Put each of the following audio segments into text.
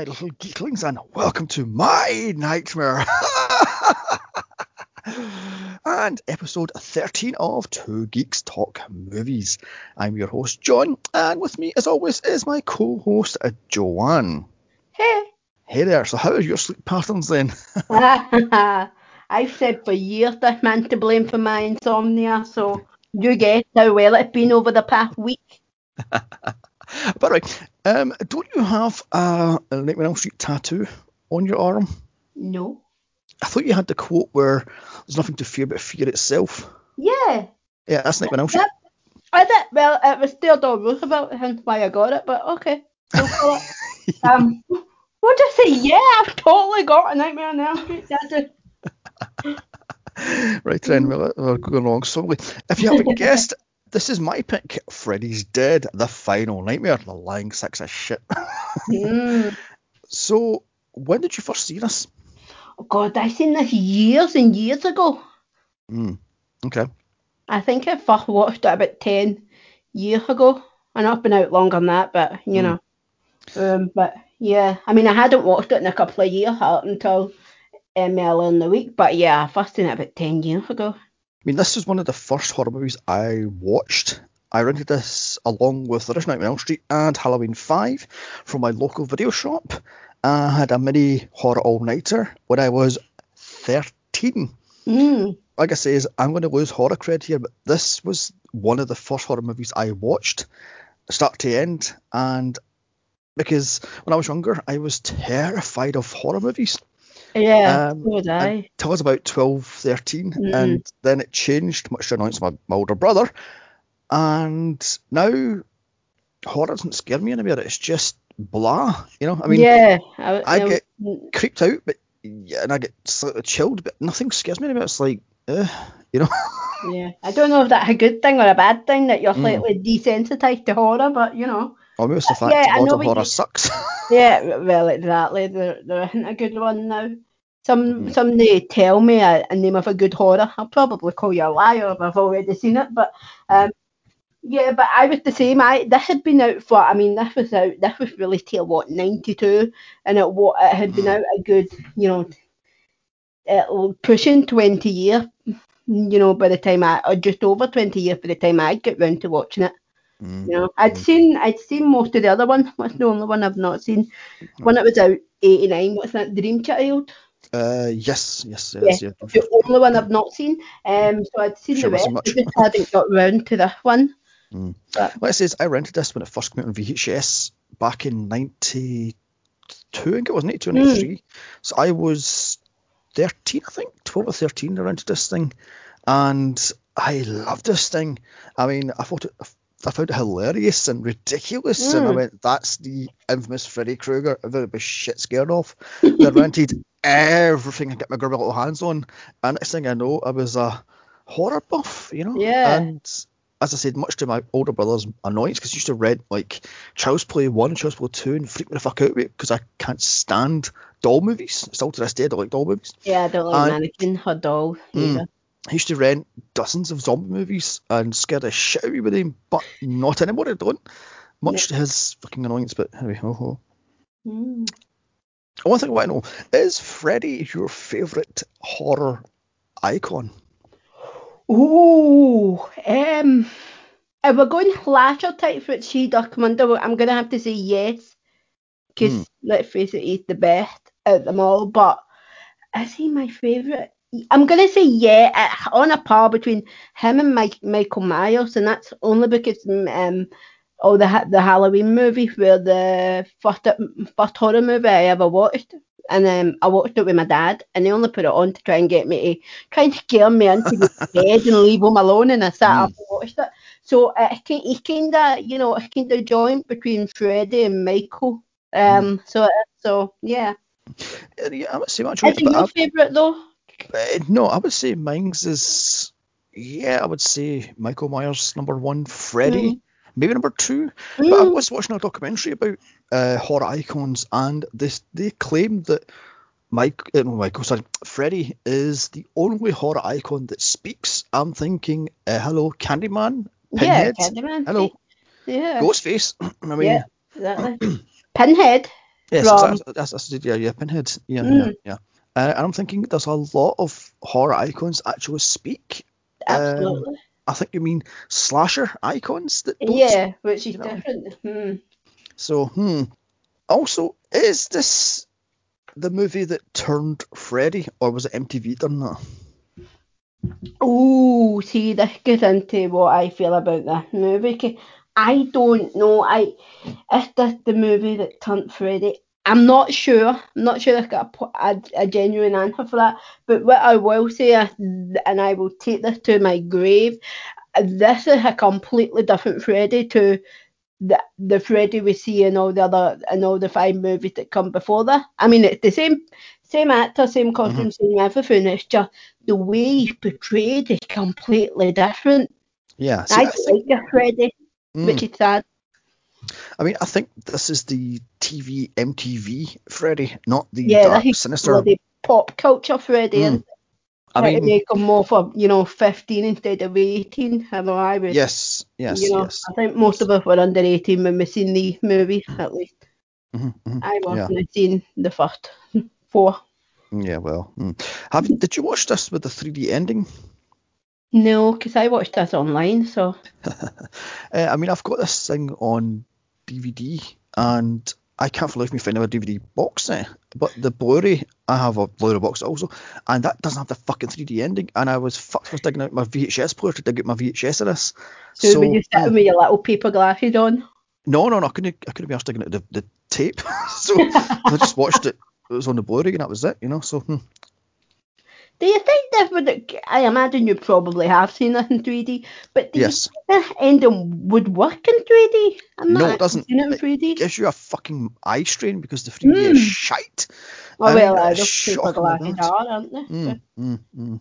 my little geeklings, and welcome to my nightmare. and episode 13 of Two Geeks Talk Movies. I'm your host, John, and with me, as always, is my co host, Joanne. Hey. Hey there, so how are your sleep patterns then? I've said for years this man to blame for my insomnia, so you guess how well it's been over the past week. But right, um, don't you have a Nightmare on Elm Street tattoo on your arm? No. I thought you had the quote where there's nothing to fear but fear itself. Yeah. Yeah, that's Nightmare on Elm Street. I did. Well, it was Theodore Roosevelt, hence why I got it, but okay. Go for it. um, what did I say? Yeah, I've totally got a Nightmare on Elm Street tattoo. Right then, we're, we're going along slowly. If you haven't guessed, this is my pick. Freddy's Dead, the final nightmare, the lying six of shit. Mm. so, when did you first see this? Oh God, I seen this years and years ago. Mm. Okay. I think I first watched it about 10 years ago. I know it's been out longer than that, but you Mm. know. Um, but yeah, I mean, I hadn't watched it in a couple of years until um, earlier in the week, but yeah, I first seen it about 10 years ago. I mean, this was one of the first horror movies I watched. I rented this along with The Original Nightmare on Elm Street and Halloween 5 from my local video shop. I had a mini horror all-nighter when I was 13. Mm. Like I says, I'm going to lose horror cred here, but this was one of the first horror movies I watched, start to end, and because when I was younger, I was terrified of horror movies Yeah, Um, so would I. I was about 12, 13, Mm. and then it changed, much to the annoyance of my, my older brother. And now horror doesn't scare me anymore. It's just blah, you know. I mean, yeah, I, I I- get- creeped out, but yeah, and I get slightly chilled, but nothing scares me anymore. It's like, uh, you know. yeah. I don't know if that's a good thing or a bad thing that you're Mm. slightly desensitized to horror, but you know. Almost the fact Yeah, I know modern horror you- sucks. Yeah, well, exactly. There, there isn't a good one now. Some Mhm. somebody tell me a, a name of a good horror. I'll probably call you a liar if I've already seen it. But um, yeah, but I was the same. I this had been out for. I mean, this was out. This was released here what ninety two, and it what it had been Mm. out a good you know, uh, pushing twenty years. You know, by the time I or just over twenty years by the time I get round to watching it. Mm. Know, I'd Mm. seen I'd seen most of the other ones. What's the only one I've not seen? One that was out eighty nine. What's that? Dream Child. Uh, yes, yes, yes, yeah. The only one I've not seen. Um, so I'd seen Sure the rest. I just hadn't got round to this one. Mm. But Like I says, I rented this when it first came out on VHS back in '92. I think it was '92 or Mm. So I was 13, I think, 12 or 13. I rented this thing, and I loved this thing. I mean, I thought it. I found it hilarious and ridiculous, and I Mm. went, "That's the infamous Freddy Krueger that I was shit scared of." I rented everything I could get my grubby little hands on, and next thing I know, I was a horror buff, you know. Yeah. And as I said, much to my older brother's annoyance, because he used to rent like Child's Play 1 and Child's Play 2 and freak me the fuck out with it because I can't stand doll movies. Still to this day, I don't like doll movies. yeah, I don't like And- mannequin or doll Mm. I used to rent dozens of zombie movies and scare the shit out of me with them, but not anymore, I don't. Much to his fucking annoyance, but anyway, ho ho. Mm. One thing I want to know is Freddy your favourite horror icon? Ooh, um, if we're going slasher type for She Duck Commander, I'm gonna have to say yes, because Hmm. let's face it, he's the best of them all. But is he my favourite? I'm gonna say yeah, uh, on a par between him and Mike, Michael Myers, and that's only because um, oh the the Halloween movie were the first first horror movie I ever watched. And um, I watched it with my dad, and he only put it on to try and get me to try and scare me into bed and leave him alone. And I sat up and watched it. So uh, he kind of, you know, it's kind of joint between Freddy and Michael. Um, so so yeah. Uh, Yeah, I would say actually, Is but your favourite though? Uh, no, I would say mine's is yeah, I would say Michael Myers number one, Freddy maybe number two. But I Mm. was watching a documentary about uh, horror icons, and this they claim that Mike, uh, no, Michael, sorry, Freddy is the only horror icon that speaks. I'm thinking, uh, hello, Candyman, Yeah, Pinhead, Candyman. hello, Yeah. Ghostface. I mean, Yeah. Exactly. Pinhead. Yes, From- exactly. That's, that's, yeah, yeah, Pinhead. Yeah, yeah, Mm. yeah. Uh, and I'm thinking there's a lot of horror icons actually speak. Um, Absolutely. I think you mean slasher icons that don't yeah, which is you know. different. Hmm. So, hmm. Also, is this the movie that turned Freddy, or was it MTV done that? Oh, see, this gets into what I feel about this movie. I don't know. I is this the movie that turned Freddy? I'm not sure. I'm not sure I've got a, a, a genuine answer for that. But what I will say, and I will take this to my grave, this is a completely different Freddy to the the Freddy we see in all the other in all the five movies that come before that. I mean, it's the same same actor, same costume, same everything. It's just the way he's portrayed is completely different. Yeah, see, I think, like the Freddy, mm, which is sad. I mean, I think this is the TV MTV Freddy, not the Yeah, dark, sinister. pop culture Freddy. Mm. and I to mean, make him more for you know 15 instead of 18. I know I would. yes, yes, you know, yes. I think most of us were under 18 when we seen these movies, at least. Mhm, mhm, I was yeah. when I seen the first four. Yeah, well, mm. have did you watch this with the 3D ending? No, because I watched this online, so Uh, I mean, I've got this thing on DVD, and I can't for the life of me find a DVD box set. But the Blu-ray, I have a Blu-ray box also, and that doesn't have the fucking 3D ending. And I was fucked for digging out my VHS player to dig out my VHS of this. so, when you sit mm, with your little paper glasses on. no, no, no, I couldn't. I couldn't be asked digging out the, the tape. so I just watched it. It was on the Blu-ray, and that was it. You know, so. Hmm. Do you think that would? I imagine you probably have seen this in 3D, but do Yes. you think this ending would work in 3D? I'm No, not it doesn't. Seen it in 3D. gives you a fucking eye strain because the 3D is Mm. shite. oh I well, mean, uh, it's those people glasses are, aren't they? Mm, mm, mm.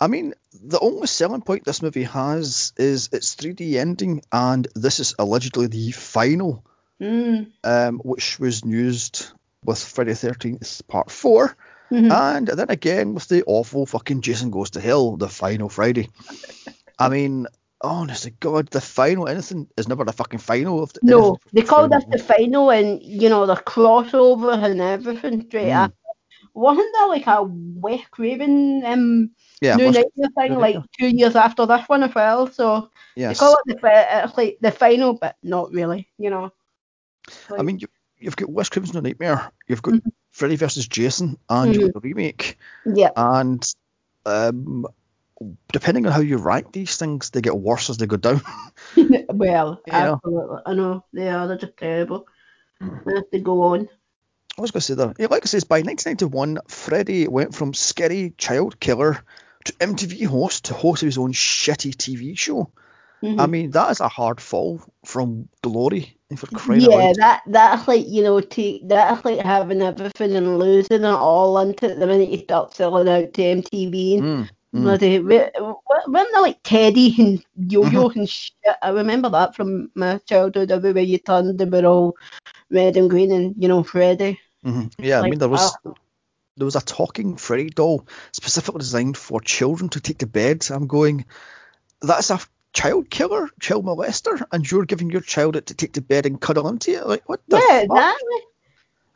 I mean, the only selling point this movie has is its 3D ending, and this is allegedly the final, Mm. um, which was used with Friday 13th Part 4, Mhm. and then again with the awful fucking Jason Goes to Hell, the final Friday. I mean, honest to God, the final anything is never the fucking final of the No, they call this the final, and you know the crossover and everything straight Mm. after. Wasn't there like a Wes Craven um, Yeah, New Nightmare thing New like two years after this one as well? So yes. they call it the it's like the final, but not really, you know. I mean, you, you've got Wes Craven's New Nightmare, you've got Freddy versus Jason, and got the remake. Yeah, And um, depending on how you rank these things, they get worse as they go down. well, absolutely. I know they are. They're just terrible. They have to go on. I was going to say that. Yeah, like I says, by 1991, Freddy went from scary child killer to MTV host to host of his own shitty TV show. Mhm. I mean, that is a hard fall from glory. For crying out Yeah, loud. that that's like you know, take that's like having everything and losing it all into it the minute you start selling out to MTV and Mm, mm. bloody wa- wa- weren't there like Teddy and Yo-Yo Mm-hmm. and shit? I remember that from my childhood. Everywhere you turned, they were all red and green and you know Freddy. mhm. Yeah, I Like, mean, there was wow. there was a talking Freddy doll specifically designed for children to take to bed. I'm going, that's a child killer, child molester, and you're giving your child it to take to bed and cuddle into it. Like, what the Yeah, fuck? exactly.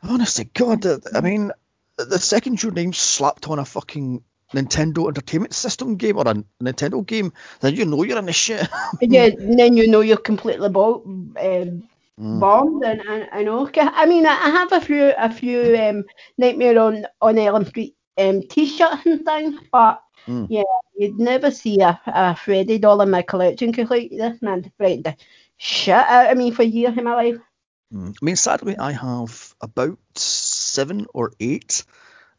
Honest to God, I mean, the second your name's slapped on a fucking Nintendo Entertainment System game or a Nintendo game, then you know you're in the shit. Yeah, and then you know you're completely bo- um, Mm. bombed, and I, I know. 'Cause, I mean, I I have a few a few um, Nightmare on on Elm Street um, t-shirts and things, but Mm. yeah, you'd never see a, a Freddy doll in my collection because like this man frightened the shit out of me for years in my life. Mm. I mean, sadly, I have about seven or eight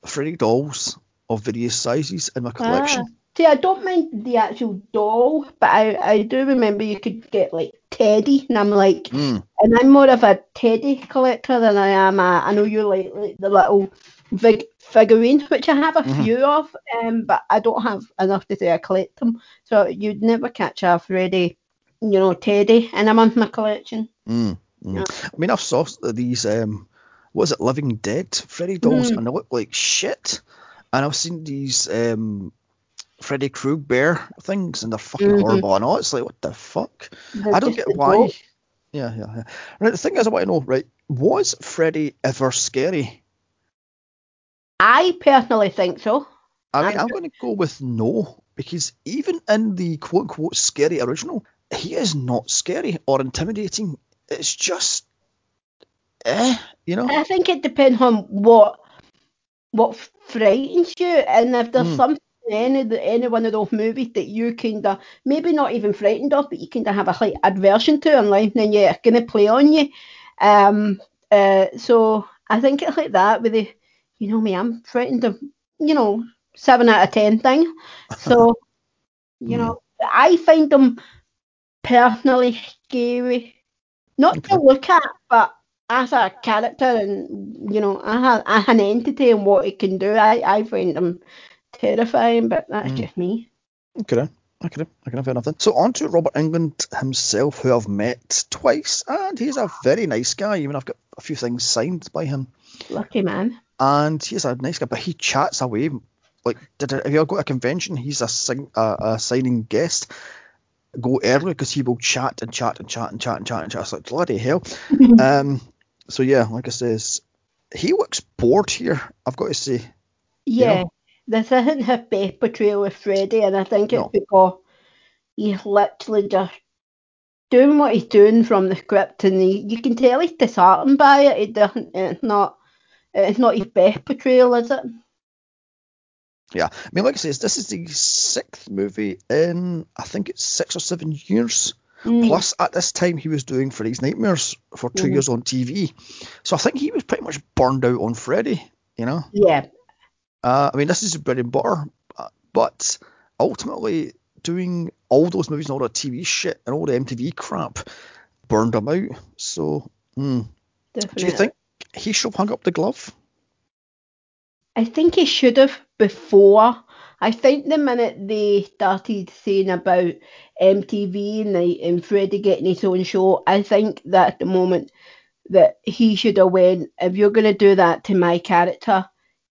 Freddy dolls of various sizes in my collection. Ah. See, I don't mind the actual doll, but I, I do remember you could get like Teddy, and I'm like, Mm. and I'm more of a Teddy collector than I am a, I know you like, like the little fig, figurines, which I have a Mhm. few of, um, but I don't have enough to say I collect them. So you'd never catch a Freddy, you know, Teddy in a month my collection. Mm, mm. Yeah. I mean, I've saw these, um, what is it, Living Dead Freddy dolls, Mm. and they look like shit. And I've seen these um, Freddy Krueger things, and they're fucking Mhm. horrible. And all it's like, what the fuck? They're I don't get why. doll. Yeah, yeah, yeah. Right, the thing is, I want to know, right, was Freddy ever scary? I personally think so. I mean, I'm going to go with no, because even in the quote unquote scary original, he is not scary or intimidating. It's just, eh, you know? I think it depends on what what frightens you, and if there's Mm. something in any any one of those movies that you kind of maybe not even frightened of, but you kind of have a slight aversion to and life, then yeah, it's going to play on you. Um, uh, so I think it's like that with the, you know me, I'm frightened of, you know, seven out of ten thing. So, you Mm. know, I find them personally scary, not to look at, but as a character and you know, as, a, as an entity and what it can do, I, I find them terrifying. But that's Mm. just me. Okay. Okay, I can have nothing. So on to Robert Englund himself, who I've met twice, and he's a very nice guy. Even I've got a few things signed by him, Lucky man. And he's a nice guy, but he chats away. Like, did if you go to a convention, he's a, sing, a, a signing guest. Go early because he will chat and chat and chat and chat and chat and chat. It's like bloody hell. um. So yeah, like I says, he looks bored here. I've got to say. Yeah, this isn't his best portrayal of Freddy, and I think it's No. because he's literally just doing what he's doing from the script, and he, you can tell he's disheartened by it. It doesn't. It's not. It's not his best portrayal, is it? Yeah, I mean, like I say, this is the sixth movie in I think it's six or seven years. Mm. Plus, at this time, he was doing Freddy's Nightmares for 2 Mhm. years on TV. So I think he was pretty much burned out on Freddy, you know? Yeah. Uh, I mean, this is bread and butter, uh, but ultimately, doing all those movies and all that TV shit and all the MTV crap burned him out. So. Definitely. do you think he should have hung up the glove? I think he should have before. I think the minute they started saying about MTV and, the, and Freddy getting his own show, I think that at the moment that he should have went, if you're going to do that to my character,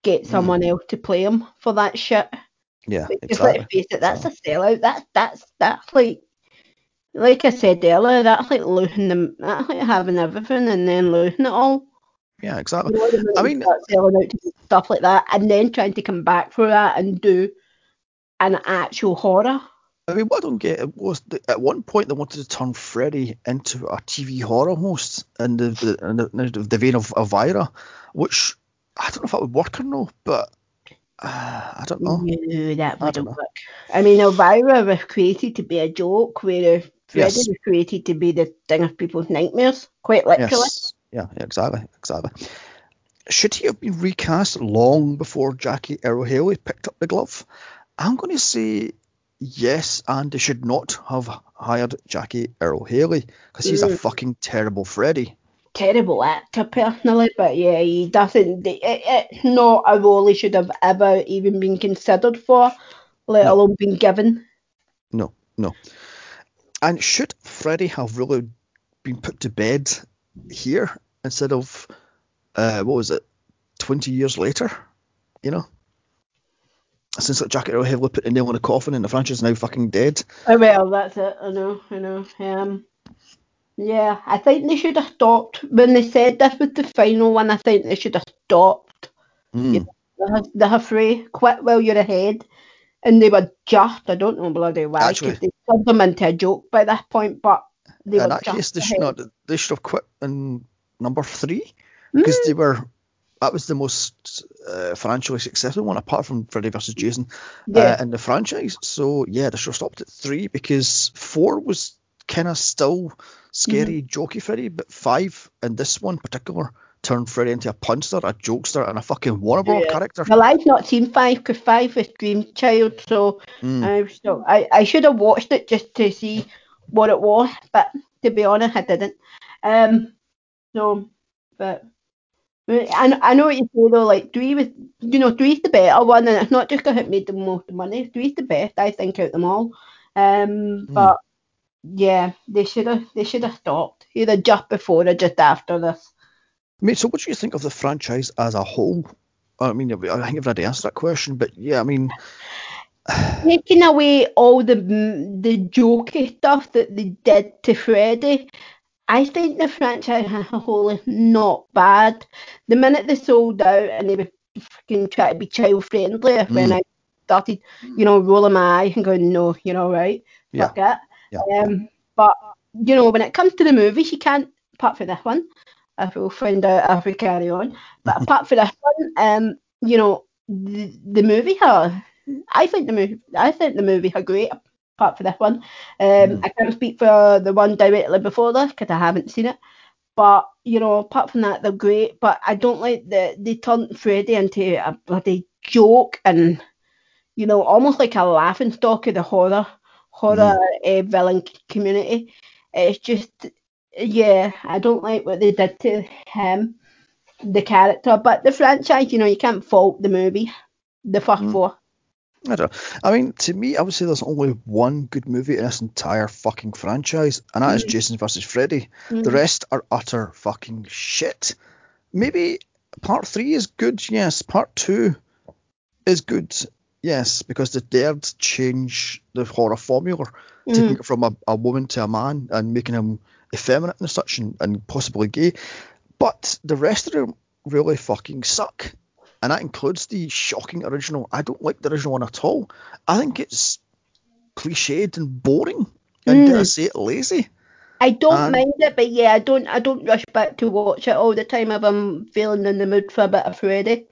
get hmm. someone else to play him for that shit. Yeah, Because exactly. let's face it, that's a sellout. That's that's that's like, like I said earlier, that's like losing them. That's like having everything and then losing it all. Yeah, exactly. You know, I mean- selling out stuff like that, and then trying to come back for that and do an actual horror. I mean, what I don't get it. was that at one point they wanted to turn Freddy into a TV horror host in the, the, in the, in the vein of Elvira, which I don't know if that would work or no, but uh, I don't know. No, that I wouldn't know. work. I mean, Elvira was created to be a joke, whereas Freddy Yes. was created to be the thing of people's nightmares, quite literally. Yes. Yeah, yeah, exactly, exactly. Should he have been recast long before Jackie Earle Haley picked up the glove? I'm going to say yes, and they should not have hired Jackie Earle Haley because he's a Mm. fucking terrible Freddy. Terrible actor, personally, but yeah, he doesn't. It, it's not a role he should have ever even been considered for, let No. alone been given. No, no. And should Freddy have really been put to bed here instead of uh, what was it, twenty years later? You know, since like Jackie Earle Haley put the nail in the coffin and the franchise is now fucking dead. Oh, well, that's it. I know, I know. Um, yeah, I think they should have stopped when they said this was the final one. I think they should have stopped. Mm. The, the hooray, quit while you're ahead. And they were just, I don't know bloody why, Actually- they turned them into a joke by this point, but they In that case, they should ahead. not. They should have quit in number three because Mm. they were. That was the most uh, financially successful one, apart from Freddy vs. Jason, Yeah. uh, in the franchise. So yeah, they should have stopped at three because four was kind of still scary, jokey Freddy, but five and this one particular turned Freddy into a punster, a jokester, and a fucking Warner Yeah. character. Well, I've not seen five because five was Dream Child, so Mm. I still I, I should have watched it just to see what it was, but to be honest, I didn't. Um, so, but I, I know what you say though. Like three was, you know, three's the better one, and it's not just because it made the most money. Three's the best, I think, out of them all. Um, but yeah, they should have they should have stopped either just before or just after this. Mate, so what do you think of the franchise as a whole? I mean, I think I've already asked that question, but yeah, I mean, taking away all the the jokey stuff that they did to Freddy, I think the franchise as a whole is not bad. The minute they sold out and they were fucking trying to be child friendly, when Mm. I started, you know, rolling my eyes and going, no, you're all right, Yeah. fuck it. Yeah. Um, but you know, when it comes to the movies, you can't, apart from this one, if we'll find out as we carry on. But apart from this one, um, you know, the, the movie, are, I think the movie, I think the movie are great. Apart from this one, um, Mm. I can't speak for the one directly before this because I haven't seen it. But you know, apart from that, they're great. But I don't like that they turned Freddy into a bloody joke and you know, almost like a laughing stock of the horror horror uh, villain community. It's just, yeah, I don't like what they did to him, the character. But the franchise, you know, you can't fault the movie, the first Mm. four. I don't know. I mean, to me, I would say there's only one good movie in this entire fucking franchise, and that is Mm. Jason versus Freddy. The Mm. rest are utter fucking shit. Maybe part three is good, yes. Part two is good, yes, because they dared change the horror formula, taking Mm. it from a, a woman to a man and making him effeminate and such, and, and possibly gay. But the rest of them really fucking suck. And that includes the shocking original. I don't like the original one at all. I think it's cliched and boring. And dare I Mm. say it, lazy. I don't And- mind it, but yeah, I don't. I don't rush back to watch it all the time if I'm feeling in the mood for a bit of Freddy.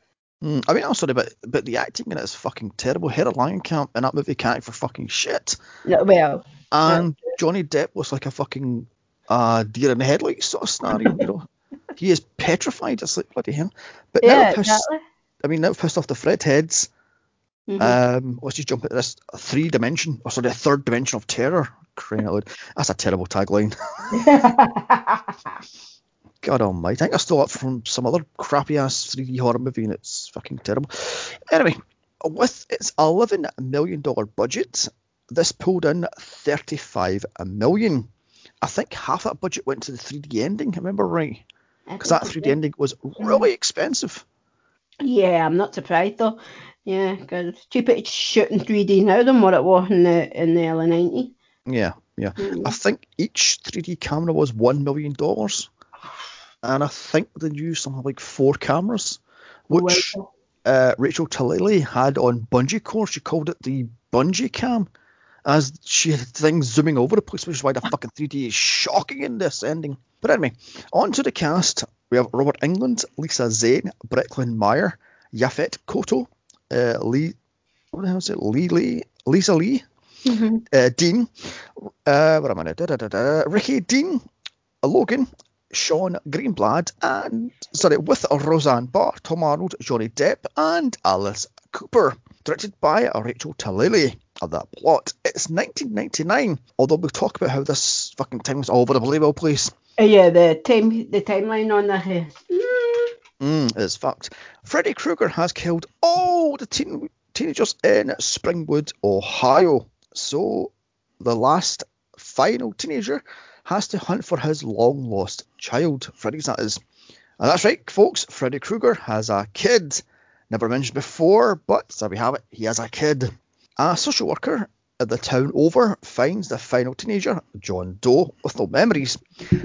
Mm, I mean, I'm sorry, but but the acting in it is fucking terrible. Heather Langenkamp in that movie can't act for fucking shit. No, Well, And Johnny Depp was like a fucking uh, deer in the headlights sort of scenario, you know. He is petrified. It's like bloody hell. But now yeah, we've exactly. I mean, now we've pissed off the Fred heads. Mhm. Um, let's just jump into this three dimension, or sorry, a third dimension of terror. Crying out loud. That's a terrible tagline. God almighty. I think I stole it from some other crappy ass 3D horror movie and it's fucking terrible. Anyway, with its $11 million budget, this pulled in 35 million. I think half that budget went to the 3D ending, I remember right? Because that 3D ending was really expensive. Yeah, I'm not surprised though. Yeah, because it's cheaper to shoot in 3D now than what it was in the in the early 90s. Yeah, yeah. Mm. I think each 3D camera was $1 million. And I think they used something like four cameras, which Wow. uh, Rachel Talalay had on Bungee Core. She called it the Bungee Cam, as she had things zooming over the place, which is why the fucking 3D is shocking in this ending. But anyway, on to the cast. We have Robert Englund, Lisa Zane, Breckin Meyer, Yaphet Kotto, uh, Lee, what the hell is it? Lee Lee, Lisa Lee, Mhm. uh, Dean, uh, what am I now? Da, da, da, Ricky Dean, Logan, Shon Greenblatt, and sorry, with Roseanne Barr, Tom Arnold, Johnny Depp, and Alice Cooper. Directed by Rachel Talalay. Of that plot, it's 1999. Although we talk about how this fucking time is all over the Playbill place. Uh, yeah, the time the timeline on that is. Mm. It's fucked. Freddy Krueger has killed all the teen- teenagers in Springwood, Ohio. So the last final teenager has to hunt for his long lost child. Freddy's that is. And that's right, folks. Freddy Krueger has a kid. Never mentioned before, but there we have it. He has a kid. A social worker the town over finds the final teenager, John Doe, with no memories.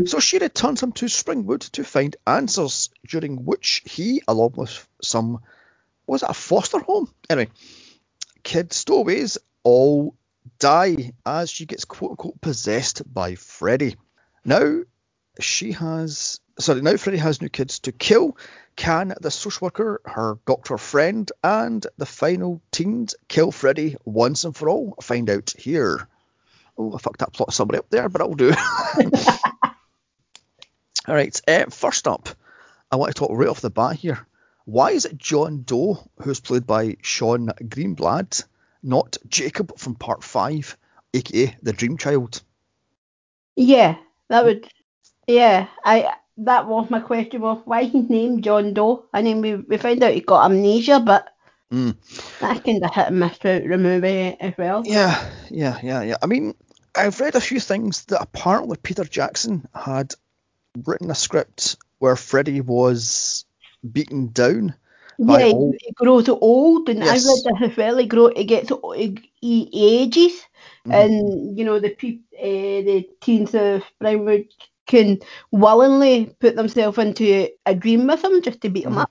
So she returns him to Springwood to find answers, during which he, along with some, was it a foster home? Anyway, kid stowaways all die as she gets quote unquote possessed by Freddy. Now she has, sorry, now Freddy has new kids to kill. Can the social worker, her doctor friend, and the final teens kill Freddy once and for all? Find out here. Oh, I fucked that plot somebody up there, but I'll do. All right. Uh, first up, I want to talk right off the bat here. Why is it John Doe, who's played by Shon Greenblatt, not Jacob from Part Five, aka the Dream Child? Yeah, that would. Yeah, I. That was my question. Was why he named John Doe? I mean, we we found out he got amnesia, but Mm. that kind of hit and miss throughout the movie as well. Yeah, yeah, yeah, yeah. I mean, I've read a few things that apparently Peter Jackson had written a script where Freddy was beaten down. by Yeah, he, all- he grows old, and Yes. I read that as well. He grow, he gets, he, he ages, Mhm. and you know the peop, uh, the teens of Springwood can willingly put themselves into a dream with him just to beat him Mhm. up.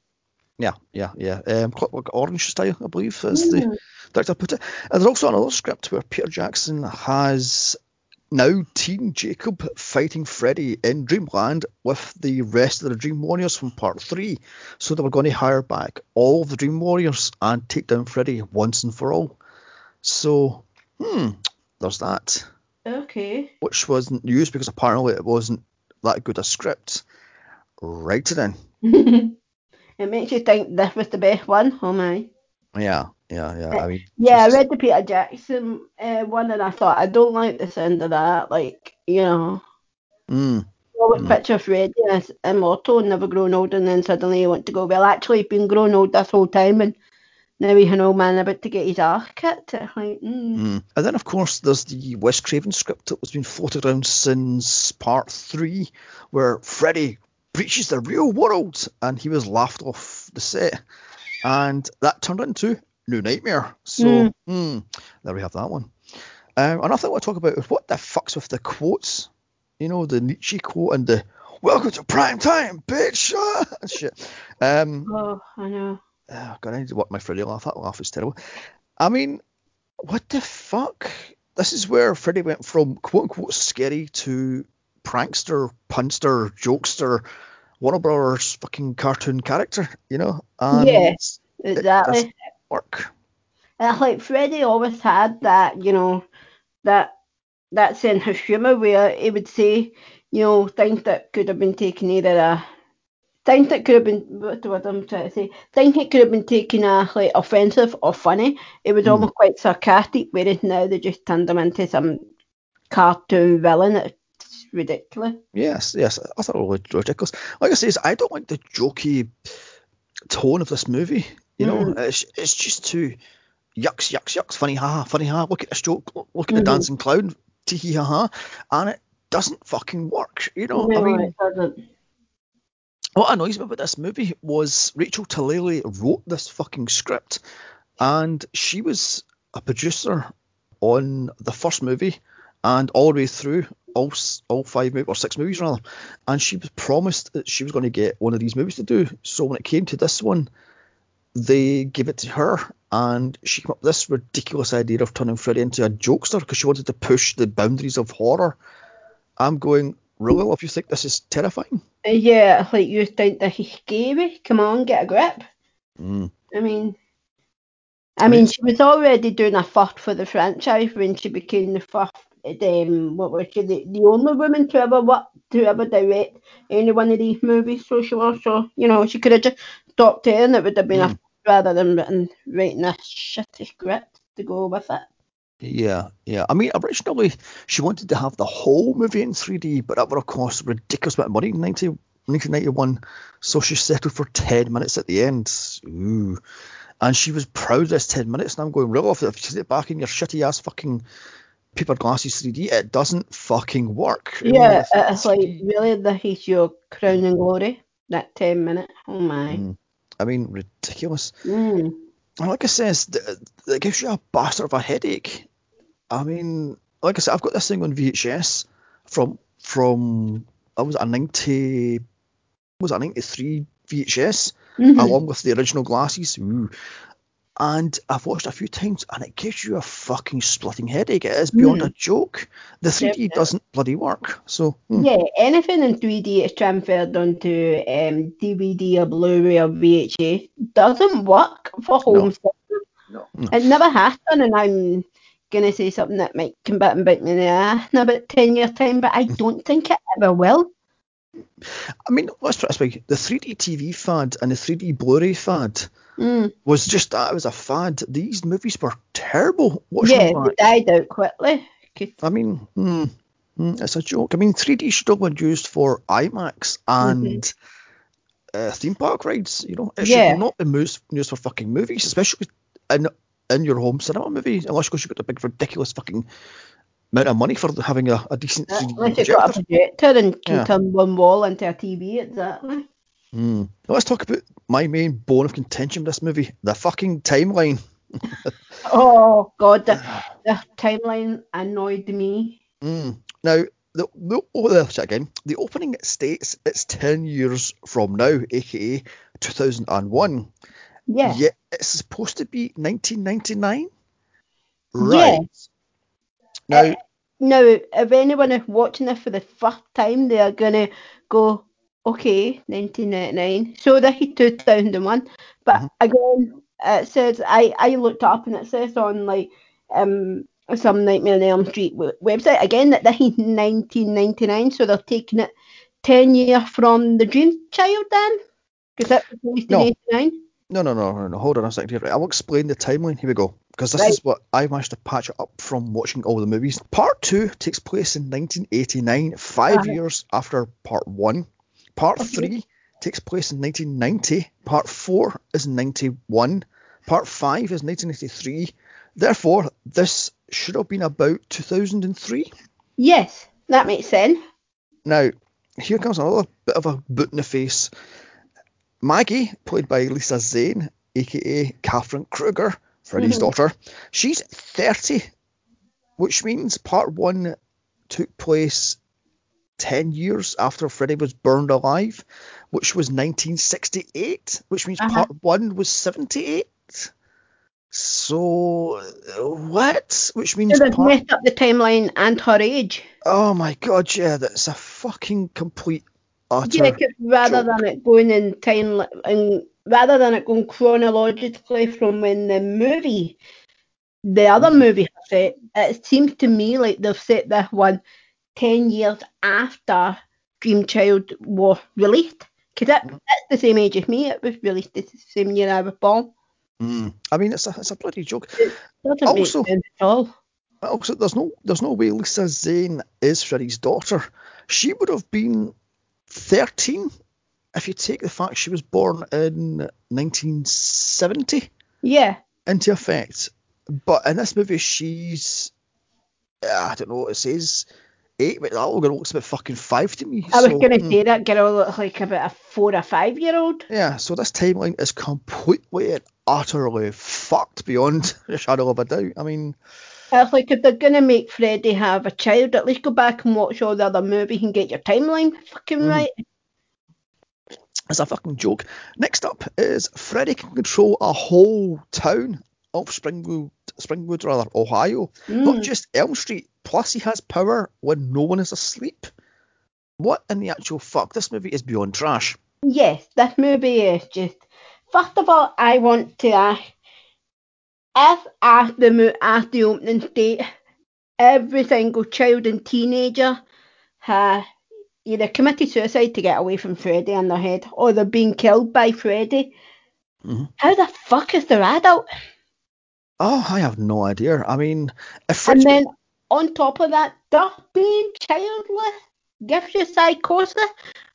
Yeah, yeah, yeah. Um, Orange style, I believe, as Mm. the director put it. And there's also another script where Peter Jackson has now teen Jacob fighting Freddy in Dreamland with the rest of the Dream Warriors from Part 3. So they were going to hire back all of the Dream Warriors and take down Freddy once and for all. So, hmm, there's that. Okay. Which wasn't used because apparently it wasn't that good a script. Right then. it makes you think this was the best one. Oh my. Yeah, yeah, yeah. I mean, Yeah, I read the Peter Jackson uh, one and I thought I don't like the sound of that. Like, you know, Mm, always Mm. picture Freddy as immortal and never growing old, and then suddenly you want to go, well, actually, he's been grown old this whole time, and now he's an old man about to get his arse kicked. Like, mm. mm. And then, of course, there's the Wes Craven script that was been floated around since part three, where Freddy breaches the real world and he was laughed off the set. And that turned into New Nightmare. So, Mm. there we have that one. Um, another thing I want to talk about is what the fuck's with the quotes? You know, the Nietzsche quote and the Welcome to prime time, bitch! Ah, and shit. Um, Oh, I know. Ah, oh, God, I need to work my Freddy laugh. That laugh is terrible. I mean, what the fuck? This is where Freddy went from quote unquote scary to prankster, punster, jokester, Warner Brothers fucking cartoon character, you know? And it Exactly. doesn't work. And like Freddy always had that, you know, that that sense of humour where he would say, you know, things that could have been taken either a things that could have been what the word I'm trying to say, things that could have been taken as like offensive or funny. It was Hmm. almost quite sarcastic, whereas now they just turned him into some cartoon villain. It's ridiculous. Yes, yes. I thought it was ridiculous. Like I say, I don't like the jokey tone of this movie. You know, Mm. it's it's just too yucks, yucks, yucks, funny, ha, funny, ha. Look at this joke, look, look at the Mhm. dancing clown, tee hee ha ha, and it doesn't fucking work. You know, I mean, it doesn't. What annoys me about this movie was Rachel Talalay wrote this fucking script, and she was a producer on the first movie and all the way through all all five movies or six movies rather, and she was promised that she was going to get one of these movies to do. So when it came to this one, they gave it to her, and she came up with this ridiculous idea of turning Freddy into a jokester because she wanted to push the boundaries of horror. I'm going, really? Love, you think this is terrifying? Yeah, like you think that he's scary. Come on, get a grip. Mm. I mean, I mean, she was already doing a first for the franchise when she became the first. Um, what was she? The, the only woman to ever what to ever direct any one of these movies. So she was. So you know, she could have just stopped there, and it would have been a rather than writing a shitty script to go with it. Yeah, yeah. I mean, originally she wanted to have the whole movie in 3D, but that would have cost a ridiculous amount of money in 90, 1991. So she settled for 10 minutes at the end. Ooh. And she was proud of this 10 minutes, and I'm going, real off, if you sit back in your shitty ass fucking paper glasses 3D, it doesn't fucking work. Yeah, it's like really this is your crown and glory. That ten minutes. Oh my. Mm. I mean, ridiculous. Mm. And like I says, it gives you a bastard of a headache. I mean, like I said, I've got this thing on VHS from from I was a ninety was a ninety three VHS Mhm. along with the original glasses. Ooh. And I've watched a few times, and it gives you a fucking splitting headache. It is beyond Mm. a joke. The 3D Definitely. doesn't bloody work. So, hmm. Yeah, anything in 3D is transferred onto um, DVD or Blu-ray or VHS doesn't work for home cinema. No. It never has done, and I'm gonna say something that might come back and bite me in the ass in about ten years' time, but I don't think it ever will. I mean, let's it this way: the 3D TV fad and the 3D Blu-ray fad Mm. was just that. It was a fad. These movies were terrible. Watching Yeah, they died out quickly. I mean, hmm, hmm, it's a joke. I mean, 3D should have been used for IMAX and uh, theme park rides. You know, it Yeah. should not be used, used for fucking movies, especially in in your home cinema movie, unless because you've got a big ridiculous fucking amount of money for having a, a decent 3D Unless you've got a projector. and can Yeah. turn one wall into a TV, exactly. Hmm. Now let's talk about my main bone of contention with this movie: the fucking timeline. Oh God, the, the timeline annoyed me. Mm. Now, the, the, oh, there, shit again. The opening states it's 10 years from now, aka 2001. Yeah. Yet it's supposed to be 1999. Yeah. Right. Now, Uh, Now, if anyone is watching this for the first time, they are gonna go, okay, 1999. So this is 2001. But Mhm. again, it says I I looked up and it says on like um some Nightmare on Elm Street website again that this is 1999. So they're taking it 10 years from the Dream Child then, because that was released No. In 89. no, no, no, no, no. Hold on a second here. Right, I'll explain the timeline. Here we go. Because this Right. is what I managed to patch up from watching all the movies. Part two takes place in 1989, 5 Uh-huh. years after part one. Part Okay. three takes place in 1990. Part four is 91. Part five is 1983. Therefore, this should have been about 2003. Yes, that makes sense. Now, here comes another bit of a boot in the face. Maggie, played by Lisa Zane, aka Catherine Krueger, Freddy's Mhm. daughter, she's 30, which means part one took place 10 years after Freddy was burned alive, which was 1968, which means Uh-huh. part one was 78. So, what? Which means So they've part. messed up the timeline and her age. Oh my god, yeah, that's a fucking complete utter. Yeah, 'cause rather joke. than it going in time, and rather than it going chronologically from when the movie, the other Mhm. movie has set, it seems to me like they've set this one 10 years after Dream Child was released. Because that, Mhm. that's the same age as me, it was released the same year I was born. Mm. I mean, it's a it's a bloody joke. Doesn't Also- make sense at all. Also, there's no there's no way Lisa Zane is Freddy's daughter. She would have been 13 if you take the fact she was born in 1970 Yeah. into effect. But in this movie, she's uh, I don't know what it says. Eight, but that little girl looks about fucking five to me. I was so, going to mm. say that girl looks like about a four or five year old. Yeah, so this timeline is completely and utterly fucked beyond a shadow of a doubt. I mean, It's like if they're gonna make Freddy have a child, at least go back and watch all the other movies and get your timeline fucking Mhm. right. it's a fucking joke. Next up is Freddy can control a whole town of Springwood, Springwood rather, Ohio. Not Mm. just Elm Street. Plus, he has power when no one is asleep. What in the actual fuck? This movie is beyond trash. Yes, this movie is just. First of all, I want to ask if after the mo- after the opening date, every single child and teenager has either committed suicide to get away from Freddy in their head, or they're being killed by Freddy. Mhm. How the fuck is their adult? Oh, I have no idea. I mean, if And then on top of that, just being childless gives you psychosis.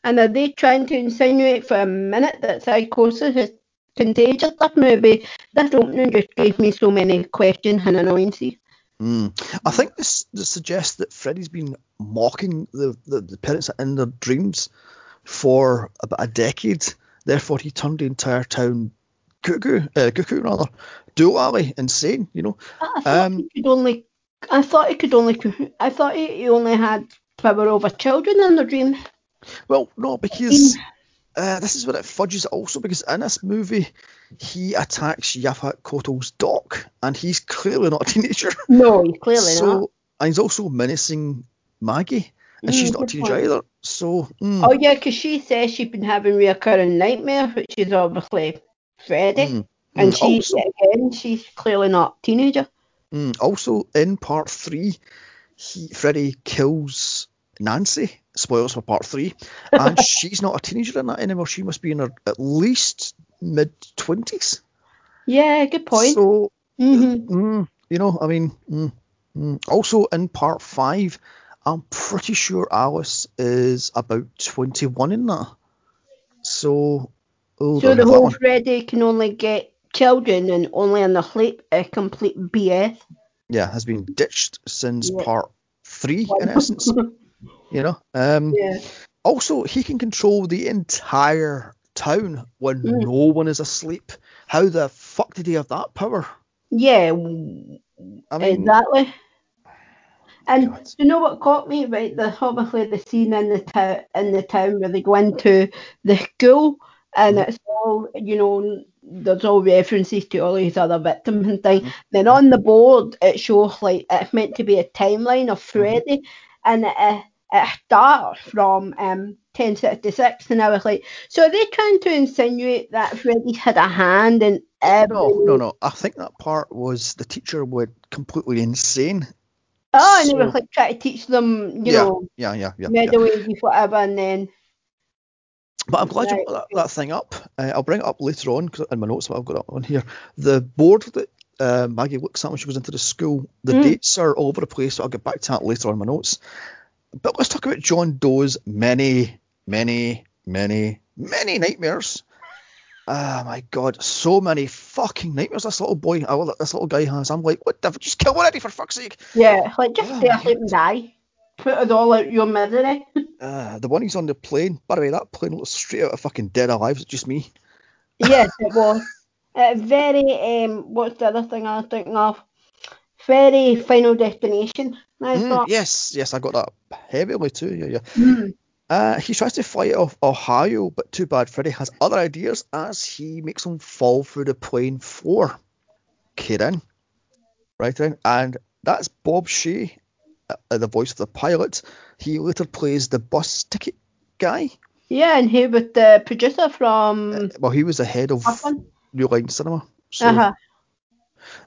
And are they trying to insinuate for a minute that psychosis is contagious? That movie, this opening just gave me so many questions and annoyances. Mm. I think this, this suggests that Freddy's been mocking the, the, the parents in their dreams for about a decade. Therefore, he turned the entire town cuckoo, uh, cuckoo rather, doolally, insane. You know. I thought Um, he could only, I thought he could only, I thought he he only had power over children in the dream. Well, no, because uh, this is where it fudges also because in this movie he attacks Yaphet Kotto's doc, and he's clearly not a teenager. No, he's clearly so, not. and he's also menacing Maggie, and she's Mm, not a teenager point. either. So, mm, Oh yeah, because she says she's been having reoccurring nightmares, which is obviously Freddy. mm, And mm. she, also, again, she's clearly not a teenager. Mm, also, in part three, he Freddy kills Nancy. Spoilers for part three, and she's not a teenager in that anymore. She must be in her at least mid twenties. Yeah, good point. So, hmm mm, you know, I mean, mm, mm. also in part five, I'm pretty sure Alice is about twenty-one in that. So, oh, So the whole. Freddy can only get children and only in the sleep a complete BS. yeah, has been ditched since Yeah. part three in essence. You know, um. yeah. Also, he can control the entire town when Mm. no one is asleep. How the fuck did he have that power? Yeah, I mean, exactly. And God. you know what caught me? Right, the obviously the scene in the town in the town where they go into the school and Mhm. it's all you know. There's all references to all these other victims and things. Mhm. Then on the board it shows like it's meant to be a timeline of Freddy, and it, uh, it starts from um 1066, and I was like, so are they trying to insinuate that Freddy had a hand in every? No, no, no. I think that part was the teacher went completely insane. Oh, and they were So- like trying to teach them, you Yeah, know, Yeah, yeah, yeah. yeah. ages, whatever, and then But I'm glad you Right, brought that, that thing up. Uh, I'll bring it up later on because in my notes, what I've got it on here. The board that uh, Maggie looks at when she goes into the school, the Mm. dates are all over the place, so I'll get back to that later on in my notes. But let's talk about John Doe's many, many, many, many nightmares. Oh my god, so many fucking nightmares this little boy, this little guy has. I'm like, what the? Just kill already for fuck's sake. yeah, like just Oh, asleep and die. Put it all out your misery. Uh, the one he's on the plane, by the way, that plane looks straight out of fucking Dead Alive. It's just me. yes, it was. Uh, very um, what's the other thing I was thinking of? Very Final Destination. Mm, thought. yes, yes, I got that heavily too. Yeah, yeah. Mm. Uh, he tries to fly off Ohio, but too bad Freddy has other ideas as he makes him fall through the plane floor. Kieran, right then, and that's Bob Shaye, uh, the voice of the pilot. He later plays the bus ticket guy. Yeah, and he was the producer from Well, he was the head of. New Line Cinema. So Uh-huh.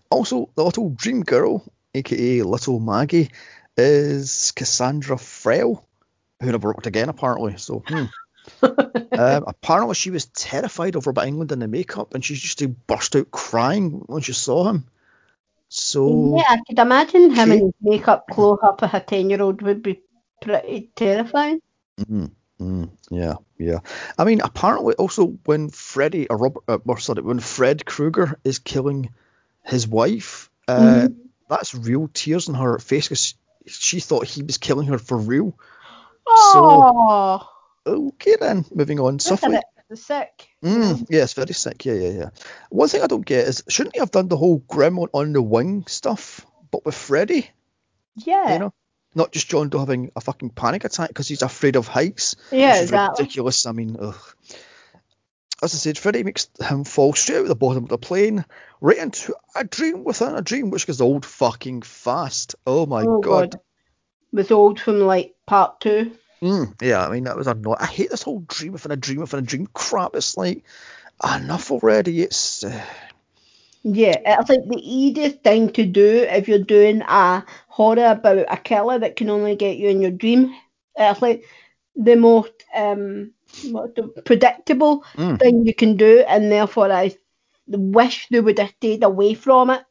Also, the little dream girl, aka Little Maggie, is Cassandra Friel, who never worked again apparently. So, hmm. um, apparently she was terrified of Robert Englund in the makeup, and she used to burst out crying when she saw him. So, Yeah, I could imagine him in makeup close up as a 10 year old would be pretty terrifying. mm, mm, yeah, yeah. I mean, apparently also when Freddy or Robert, uh, or sorry, when Fred Krueger is killing his wife, uh, Mhm. That's real tears in her face because she thought he was killing her for real. Oh, Okay then, moving on. Softly. sick. Mm, yeah, very sick. Yeah, yeah, yeah. One thing I don't get is shouldn't he have done the whole Gremlin on the wing stuff, but with Freddy? Yeah, You know, not just John Doe having a fucking panic attack because he's afraid of heights. yeah, exactly. ridiculous. I mean, ugh. As I said, Freddy makes him fall straight out of the bottom of the plane, right into a dream within a dream, which goes old fucking fast. Oh my oh god. god. Was old from like part two. Mm, yeah, I mean that was a not. I hate this whole dream within a dream within a dream crap. It's like enough already. It's uh, Yeah, it's like the easiest thing to do if you're doing a horror about a killer that can only get you in your dream. It's like the most um predictable Mm. thing you can do, and therefore I wish they would have stayed away from it.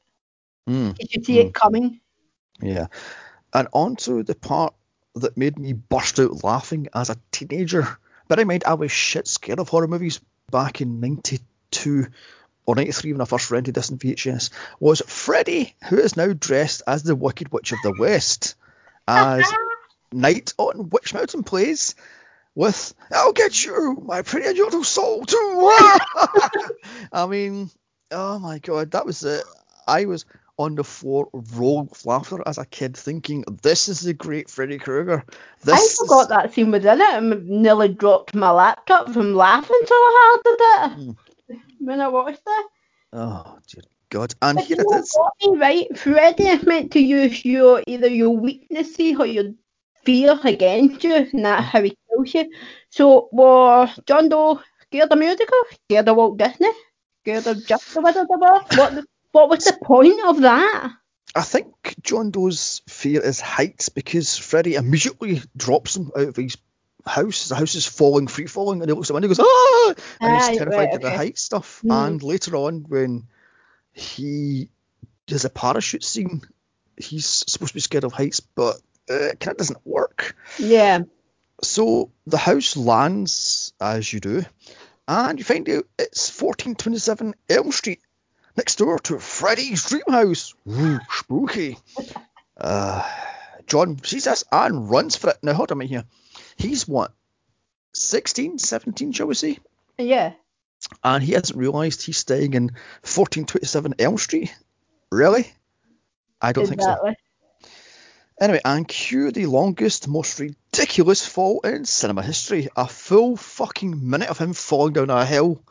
mm, You could see it coming. yeah. And on to the part that made me burst out laughing as a teenager. Bear in mind, I was shit scared of horror movies back in '92 or '93 when I first rented this in VHS. Was Freddy, who is now dressed as the Wicked Witch of the West, as Night on Witch Mountain plays with "I'll get you, my pretty unusual soul too." I mean, oh my god, that was it. I was on the floor rolling with laughter as a kid, thinking this is the great Freddy Krueger. This I forgot is- that scene was in it and nearly dropped my laptop from laughing so hard at it hmm. when I watched it. Oh dear God! And But here you it know is. what, right? Freddy is meant to use your either your weaknesses or your fear against you, and that's how he So was John Doe scared of musical? Scared of Walt Disney? Scared of just the Wizard of Oz? What what was the point of that? I think John Doe's fear is heights because Freddy immediately drops him out of his house. The house is falling, free falling, and he looks at the window and goes, ah! And Ah, he's terrified right, of the height stuff. Hmm. And later on, when he does a parachute scene, he's supposed to be scared of heights, but uh, it kind of doesn't work. Yeah. So the house lands, as you do, and you find out it's 1427 Elm Street, next door to Freddy's dream house. Ooh, spooky. Uh, John sees this and runs for it. Now, hold on a minute here. He's what, 16, 17, shall we say? Yeah. And he hasn't realised he's staying in 1427 Elm Street? Really? I don't think so. Anyway, and cue the longest, most ridiculous fall in cinema history. A full fucking minute of him falling down a hill.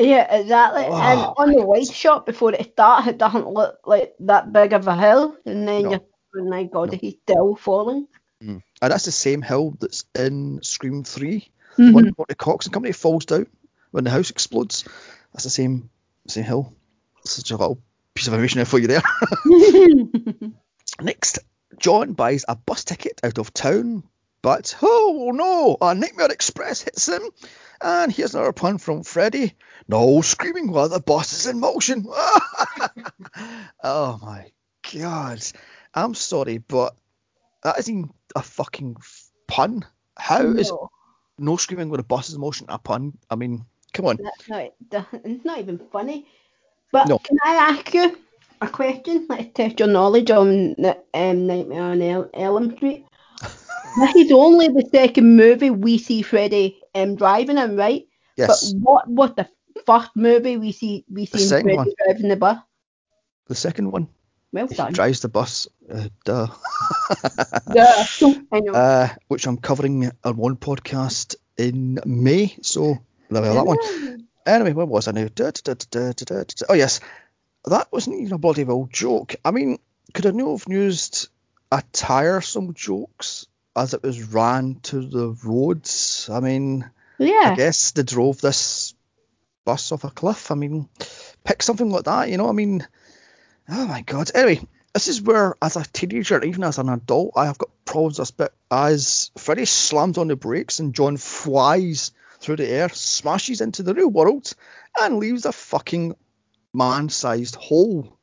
Yeah, exactly. Oh, and on the wide shot before it starts, it doesn't look like that big of a hill. And then No. you're, oh my god, No. he's still falling. And that's the same hill that's in Scream 3. Mhm. When Courteney Cox and company falls down when the house explodes. That's the same same hill. Such a little piece of information there for you there. Next, John buys a bus ticket out of town, but oh no, a Nightmare Express hits him. And here's another pun from Freddy. No screaming while the bus is in motion. oh my god. I'm sorry, but that isn't a fucking pun. How is No, no screaming when the bus is in motion a pun? I mean, come on. that's not, not even funny. But No. can I ask you a question? Let's test your knowledge on the, um, Nightmare on El- Elm Street. this is only the second movie we see Freddy um, driving in, right? Yes, But what was the first movie we see we see Freddy one. driving the bus? the second one. Well He drives the bus. Uh, duh. Know. uh, which I'm covering on one podcast in May. So there we that one. Anyway, where was I now? Oh yes, that wasn't even a bloody well joke. I mean, could I not have used a tiresome jokes as it was ran to the roads? I mean, yeah. I guess they drove this bus off a cliff. I mean, pick something like that, you know? I mean, oh my god. Anyway, this is where, as a teenager, even as an adult, I have got problems with bit. As Freddy slams on the brakes and John flies through the air, smashes into the real world, and leaves a fucking man-sized hole.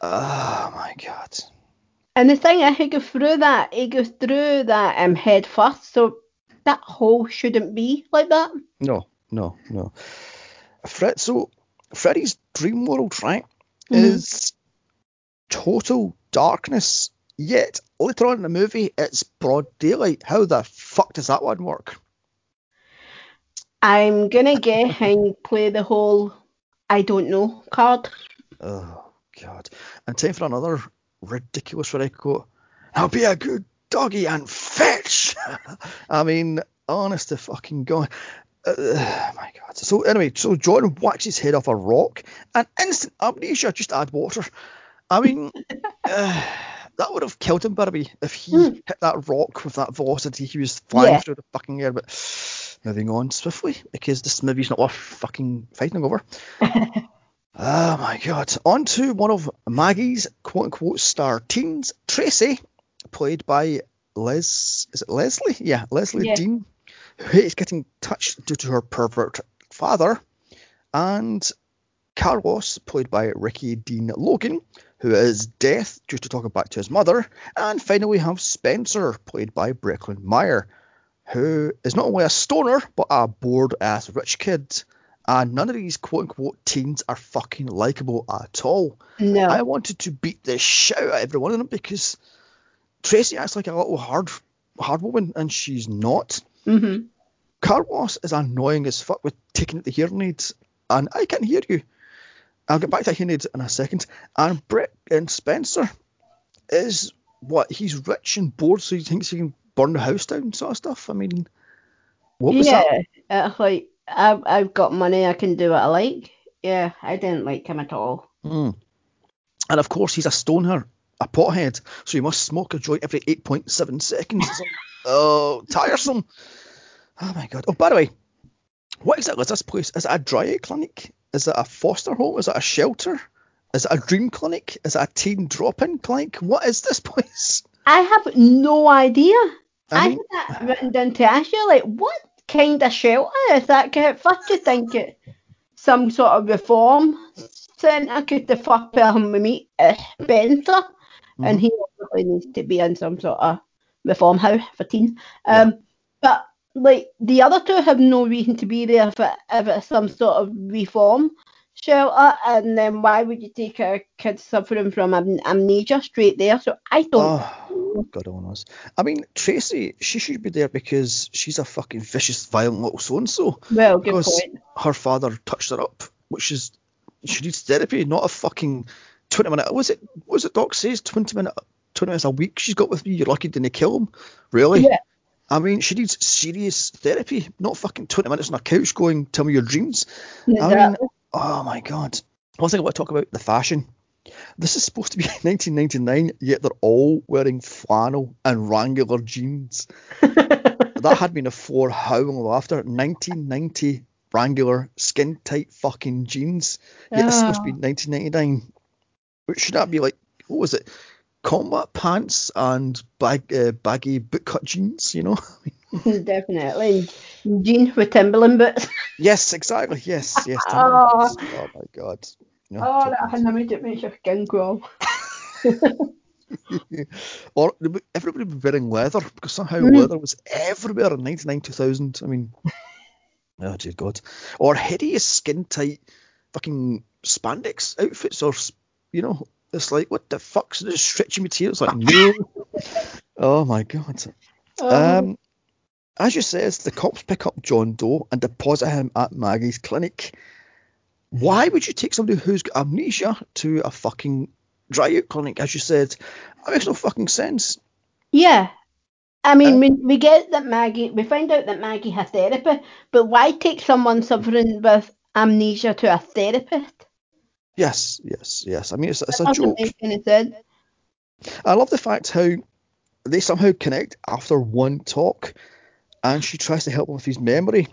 Oh my god. And the thing is, he goes through that. He goes through that um head first, so that hole shouldn't be like that. No, no, no. Fred, so Freddy's dream world, right, Mhm. is total darkness. Yet later on in the movie, it's broad daylight. How the fuck does that one work? I'm gonna guess and play the whole I don't know card. Oh god! And time for another ridiculous quote. Now be a good doggy and fetch. I mean, honest to fucking god. Uh, my god. So anyway, so John whacks his head off a rock and instant amnesia. Just add water. I mean, uh, that would have killed him, Barbie, if he Hmm. hit that rock with that velocity he was flying Yeah. through the fucking air. But moving on swiftly because this movie's not worth fucking fighting over. Oh my god. On to one of Maggie's quote unquote star teens, Tracy, played by Les is it Lezlie? Yeah, Lezlie Yeah. Deane, who hates getting touched due to her pervert father. And Carlos, played by Ricky Dean Logan, who is deaf due to talking back to his mother. And finally we have Spencer, played by Breckin Meyer, who is not only a stoner, but a bored ass rich kid. And none of these quote unquote teens are fucking likable at all. No. I wanted to beat the shit out of every one of them because Tracy acts like a little hard hard woman and she's not. hmm Carlos is annoying as fuck with taking out the hearing aids and I can't hear you. I'll get back to hearing aids in a second. And Brett and Spencer is what he's rich and bored so he thinks he can burn the house down sort of stuff. I mean what was yeah. that? It's like I've I've got money, I can do what I like. Yeah, I didn't like him at all. Mm. And of course, he's a stoner, a pothead, so he must smoke a joint every 8.7 seconds. Oh, tiresome. Oh my god. Oh, by the way, what exactly is this place? Is it a dry eye clinic? Is it a foster home? Is it a shelter? Is it a dream clinic? Is it a teen drop-in clinic? What is this place? I have no idea. I had that written down to ask you, like, what kind of shelter is that? 'Cause at first you think it some sort of reform centre, because the first person we meet is Spencer, and he obviously needs to be in some sort of reform house for teens. Um, But, like, the other two have no reason to be there for if it's some sort of reform shelter, and then why would you take a kid suffering from amnesia straight there? So I don't Oh, God knows. I mean, Tracy, she should be there because she's a fucking vicious, violent little so-and-so. Well, good because point. her father touched her up, which is she needs therapy, not a fucking twenty minute. Was it? Was it? Doc says twenty minute 20 minutes a week she's got with me. You're lucky didn't kill him. Really? Yeah. I mean, she needs serious therapy, not fucking 20 minutes on a couch going, tell me your dreams. I mean, Exactly. Oh my god. One thing I want to talk about the fashion. This is supposed to be 1999, yet they're all wearing flannel and Wrangler jeans. that had been a floor howling with laughter. 1990 Wrangler skin tight fucking jeans. Yet it's supposed to be ah. 1999. Which should that be like? What was it? Combat pants and bag, uh, baggy bootcut jeans. You know? Definitely. Jeans with Timberland boots. yes, exactly. Yes, yes. Oh. oh my god. Yeah, Oh, that had image it makes your skin crawl. or everybody would be wearing leather because somehow Mhm. leather was everywhere in 99 2000 i mean oh dear god or hideous skin tight fucking spandex outfits or you know it's like what the fuck's this stretchy material it's like no. Oh my god. Oh, um as you says the cops pick up john doe and deposit him at maggie's clinic. Why would you take somebody who's got amnesia to a fucking dry out clinic as you said? That makes no fucking sense. Yeah. I mean, Uh, we, we get that Maggie, we find out that Maggie has therapy, but why take someone suffering with amnesia to a therapist? Yes, yes, yes. I mean, it's, it's a joke. make. I love the fact how they somehow connect after one talk, and she tries to help him with his memory.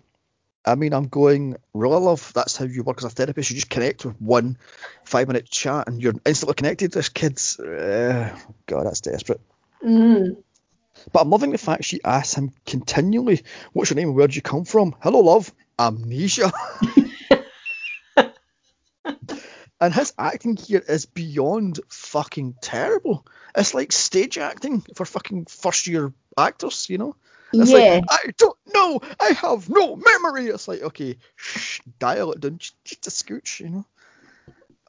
I mean, I'm going, really, love. That's how you work as a therapist. You just connect with one five minute chat, and you're instantly connected. This kid's, uh, God, that's desperate. Mm. But I'm loving the fact she asks him continually, "What's your name and where did you come from?" Hello, love. Amnesia. and his acting here is beyond fucking terrible. It's like stage acting for fucking first year actors, you know? It's Yeah. like, I don't know, I have no memory. It's like, okay, shh, dial it down just, a scooch, you know?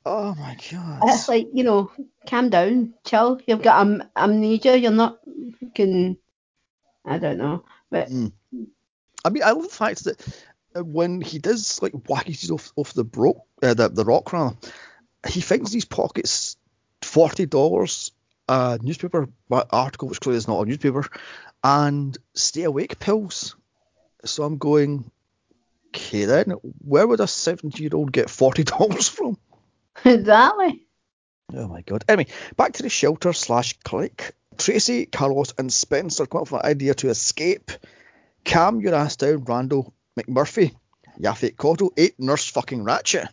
Oh my god. It's like, you know, calm down, chill. You've got am- amnesia. You're not fucking, I don't know. But Mm. I mean, I love the fact that uh, when he does like whack his off off the broke uh, the the rock rather, he finds these pockets forty dollars, a newspaper article which clearly is not a newspaper, and stay awake pills. So I'm going, okay then, where would a seventy year old get forty dollars from? exactly. Oh my god. Anyway, back to the shelter slash clinic. Tracy, Carlos, and Spencer come up with an idea to escape. Calm your ass down, Randle McMurphy. Yaphet Kotto, eight nurse fucking Ratched.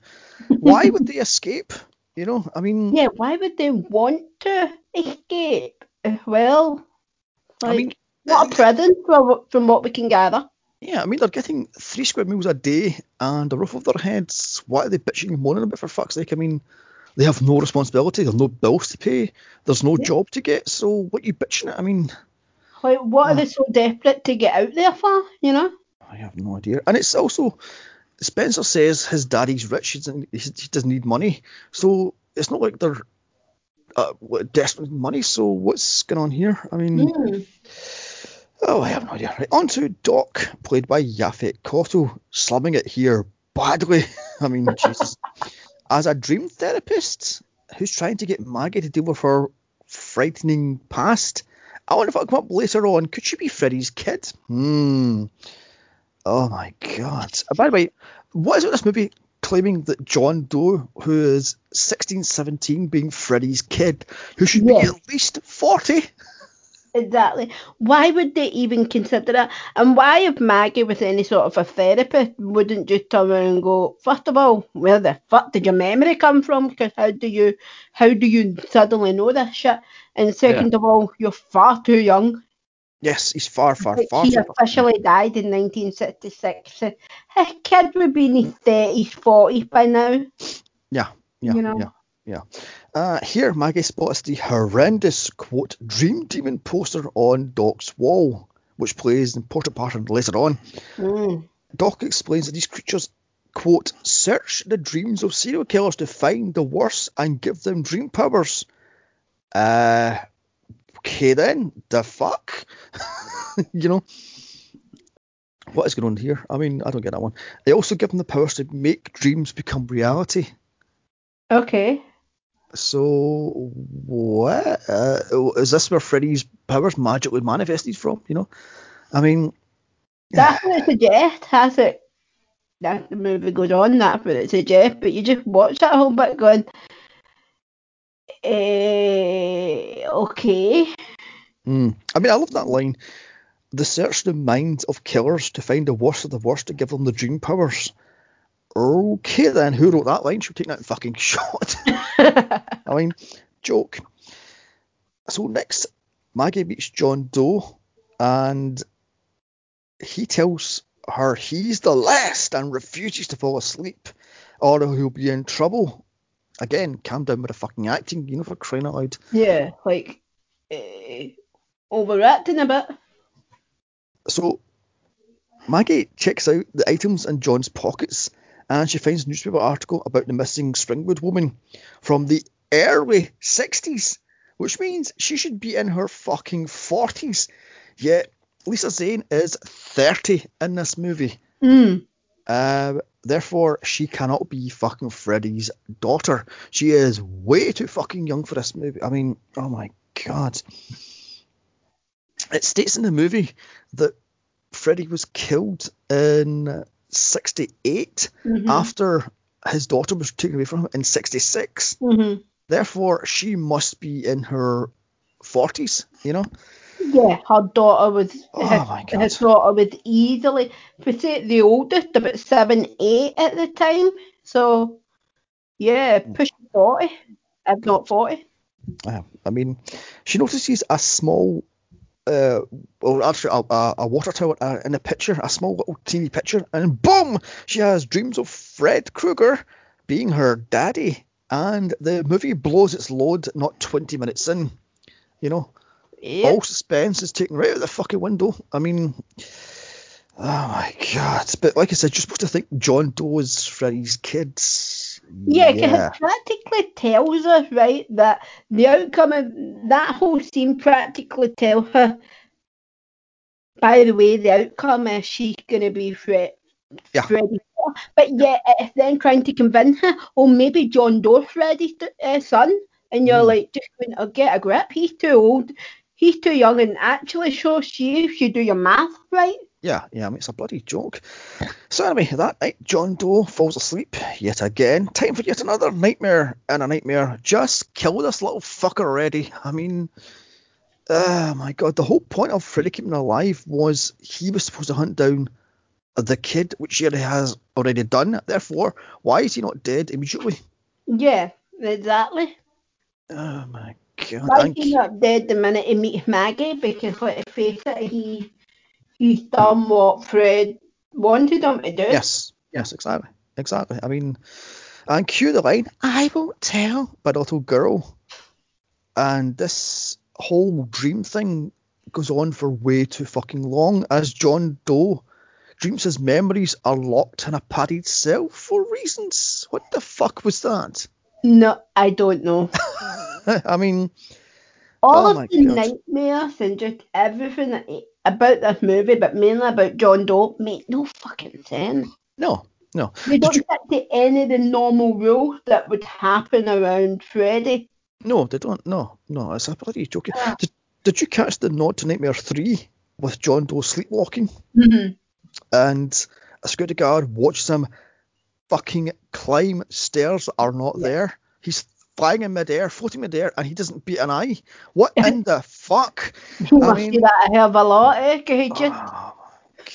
Why would they escape? You know, I mean, Yeah, why would they want to escape? Uh, Well, like, I mean, what a prison from, from what we can gather. yeah, I mean, they're getting three square meals a day and a roof over their heads. What are they bitching and moaning about for fuck's sake? I mean, they have no responsibility, there's no bills to pay, there's no Yeah. job to get, so what are you bitching at? I mean, Like, what are Ah. they so desperate to get out there for? You know? I have no idea. And it's also Spencer says his daddy's rich. He doesn't, he doesn't need money, so it's not like they're uh, desperate for money. So what's going on here? I mean, Mm. oh, I have no idea. Right, on to Doc, played by Yaphet Kotto, slumming it here badly. I mean, Jesus. As a dream therapist who's trying to get Maggie to deal with her frightening past, I wonder if it'll come up later on. Could she be Freddy's kid? Hmm. Oh my god. Uh, By the way, what is it with this movie claiming that John Doe, who is 16, 17, being Freddy's kid, who should be at least 40? Exactly. Why would they even consider it? And why, if Maggie was any sort of a therapist, wouldn't just turn around and go, first of all, where the fuck did your memory come from? Because how do you, how do you suddenly know this shit? And second of all, you're far too young. Yes, he's far, far, far he too officially died in 1966. So his kid would be in his 30s, 40s by now. Yeah, yeah, you know. yeah, yeah. Uh, here, Maggie spots the horrendous quote dream demon poster on Doc's wall, which plays an important part later on. Mm. Doc explains that these creatures quote search the dreams of serial killers to find the worst and give them dream powers. Uh, okay then, the fuck, you know. What is going on here? I mean, I don't get that one. They also give them the powers to make dreams become reality. Okay. So what uh, is this where Freddy's powers magically manifested from? You know, I mean, That's what it suggests, has it? That the movie goes on, that's what it suggests, but you just watch that whole bit going, eh, okay. mm. I mean, I love that line. They search the minds of killers to find the worst of the worst to give them the dream powers. Okay, then, who wrote that line? Should take that fucking shot. I mean, joke. So next, Maggie meets John Doe, and he tells her he's the last and refuses to fall asleep, or he'll be in trouble. Again, calm down with the fucking acting, you know, for crying out loud. yeah, like, eh, overacting a bit. So Maggie checks out the items in John's pockets and she finds a newspaper article about the missing Springwood woman from the early 60s, which means she should be in her fucking 40s. Yet Lisa Zane is 30 in this movie. Mm. Uh, therefore, she cannot be fucking Freddy's daughter. She is way too fucking young for this movie. I mean, oh my god. It states in the movie that Freddy was killed in 68 Mhm. after his daughter was taken away from him in 66. hmm Therefore, she must be in her 40s, you know? Yeah, her daughter was Oh his, my God. his daughter was easily say the oldest, about seven, eight at the time. So yeah, pushing forty, if not forty. Uh, I mean, she notices a small, uh, well, actually, a, a, a water tower uh, in a picture, a small little teeny picture, and boom, she has dreams of Fred Krueger being her daddy. And the movie blows its load not 20 minutes in. You know, Yeah. all suspense is taken right out the fucking window. I mean, oh my god! But like I said, you're supposed to think John Doe is Freddy's kids. Yeah, 'cause it practically tells us, right, that the outcome of that whole scene practically tells her, by the way, the outcome is she's going to be Fred. Yeah. Daughter. But yet it's then trying to convince her, oh, maybe John Doe's Freddy's uh, son. And you're Mm. like, just going to get a grip. He's too old. He's too young. And actually, shows you if you do your math right. Yeah, yeah, I mean, it's a bloody joke. So anyway, that night, John Doe falls asleep yet again. Time for yet another nightmare and a nightmare. Just kill this little fucker already. I mean, oh my god, the whole point of Freddy keeping alive was he was supposed to hunt down the kid, which he has already done. Therefore, why is he not dead immediately? Yeah, exactly. Oh my god. Why and- not dead the minute he meets Maggie? Because let's face it, he he's done what Fred wanted him to do. Yes, yes, exactly, exactly. I mean, and cue the line, "I won't tell," but little girl, and this whole dream thing goes on for way too fucking long. As John Doe dreams his memories are locked in a padded cell for reasons. What the fuck was that? No, I don't know. I mean, All Oh of the nightmares and just everything that, about this movie, but mainly about John Doe, make no fucking sense. no, no. They don't you- stick to any of the normal rules that would happen around Freddy. No, they don't. No, no, it's a bloody joke. Ah. Did, did you catch the nod to Nightmare 3 with John Doe sleepwalking? Mm-hmm. and a security guard watches him fucking climb stairs that are not Yeah. there. He's flying in midair, floating midair, and he doesn't beat an eye. What in the fuck? You must mean- see that a hell of a lot, eh? Oh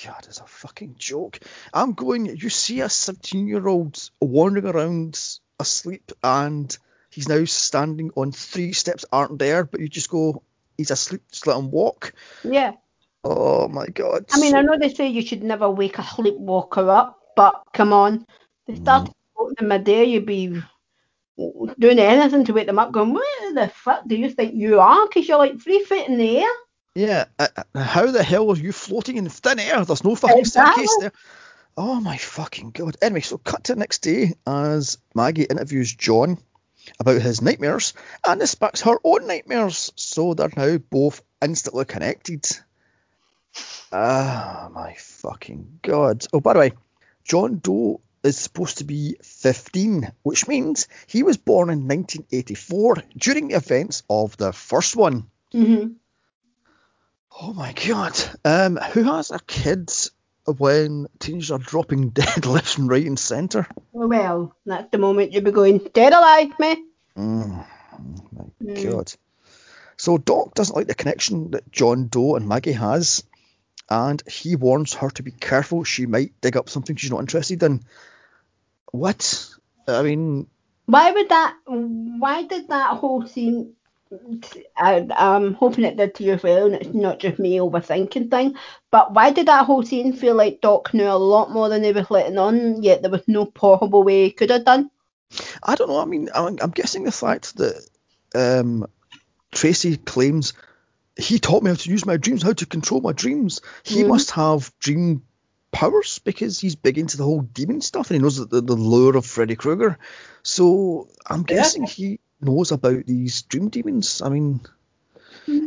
god, it's a fucking joke. I'm going, you see a 17 year old wandering around asleep, and he's now standing on three steps aren't there, but you just go, he's asleep, just let him walk. yeah. Oh my god. I mean, so- I know they say you should never wake a sleepwalker up, but come on, they Mm. start floating in midair, you'd be doing anything to wake them up, going, "Where the fuck do you think you are?" Because you're like three feet in the air. Yeah, uh, uh, how the hell are you floating in thin air? There's no fucking Exactly. staircase there. Oh my fucking god. Anyway, so cut to the next day as Maggie interviews John about his nightmares and this sparks her own nightmares. So they're now both instantly connected. Ah, my fucking god. Oh, by the way, John Doe is supposed to be 15, which means he was born in 1984 during the events of the first one. hmm Oh my god. Um, who has a kids when teenagers are dropping dead left and right and centre? Well, that's the moment you'd be going, dead alive, me. Mm, my Mm. god. So Doc doesn't like the connection that John Doe and Maggie has, and he warns her to be careful. She might dig up something she's not interested in. What? I mean, Why would that? Why did that whole scene? I, I'm hoping it did to you as well, and it's not just me overthinking thing. But why did that whole scene feel like Doc knew a lot more than he was letting on? Yet there was no possible way he could have done. I don't know. I mean, I'm, I'm guessing the fact that um, Tracy claims he taught me how to use my dreams, how to control my dreams. He Mhm. must have dream powers because he's big into the whole demon stuff and he knows the, the, the lure of Freddy Krueger. So I'm Yeah. guessing he knows about these dream demons. I mean,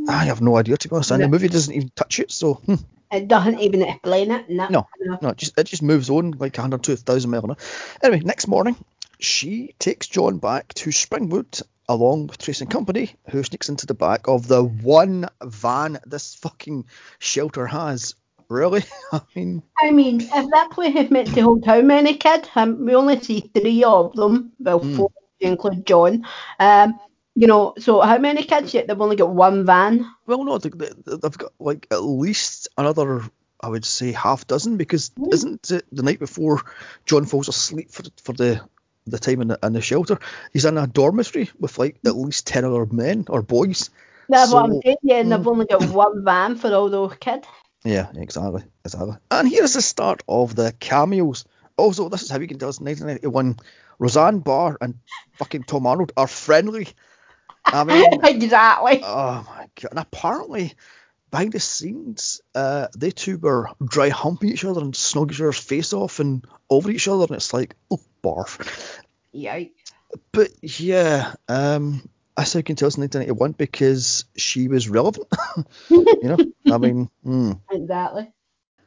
I have no idea to be honest. And the movie doesn't even touch it, so hmm, It doesn't even explain it. No. No. no, it just it just moves on like 102,000 mile an hour. Anyway, next morning, she takes John back to Springwood along with Tracy and Company, who sneaks into the back of the one van this fucking shelter has. Really? I mean, I mean, if that place is meant to hold how many kids? Um, we only see three of them. Well, Hmm. four if you include John. Um, you know, so how many kids yet? They've only got one van. well, no, they, they, they've got like at least another, I would say, half dozen because Hmm. isn't it the night before John falls asleep for, for the the time in the, in the shelter? He's in a dormitory with like at least 10 other men or boys. That's what I'm saying. Yeah, and they've Mm. only got one van for all those kids. Yeah, exactly, exactly. And here's the start of the cameos. Also, this is how you can tell it's 1991. Roseanne Barr and fucking Tom Arnold are friendly. I mean, exactly. oh my god! And apparently, behind the scenes, uh, they two were dry humping each other and snog each other's face off and over each other, and it's like, oh, barf. Yikes. But yeah, um, that's how you can tell it's 1991 because she was relevant. you know, I mean, hmm. Exactly.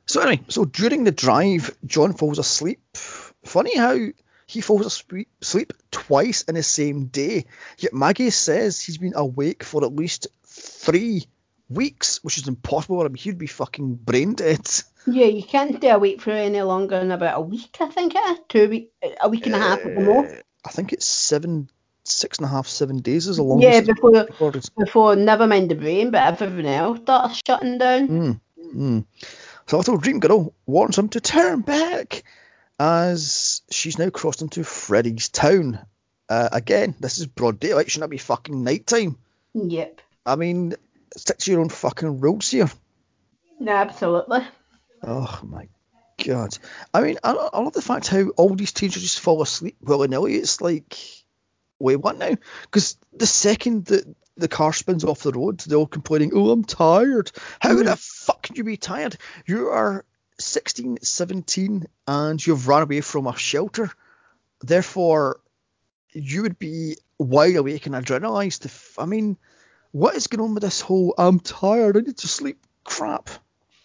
So anyway, so during the drive, John falls asleep. Funny how he falls asleep twice in the same day. Yet Maggie says he's been awake for at least three weeks, which is impossible. I mean, he'd be fucking brain dead. Yeah, you can't stay awake for any longer than about a week, I think it is. Two week, a week and a half at the most. Uh, I think it's seven, six and a half, seven days is a long Yeah, before recorded. before never mind the brain, but everything else starts shutting down. Mm, mm. So little dream girl warns him to turn back as she's now crossed into Freddy's town. Uh, again, this is broad daylight. Shouldn't that be fucking nighttime? Yep. I mean, stick to your own fucking rules here. No, absolutely. Oh my god. I mean, I, I love the fact how all these teenagers just fall asleep willy nilly. It's like, wait, what now? Because the second that the car spins off the road, they're all complaining, oh, I'm tired. How Mm. the fuck can you be tired? You are 16, 17, and you've run away from a shelter. Therefore, you would be wide awake and adrenalized. If, I mean, what is going on with this whole I'm tired, I need to sleep crap?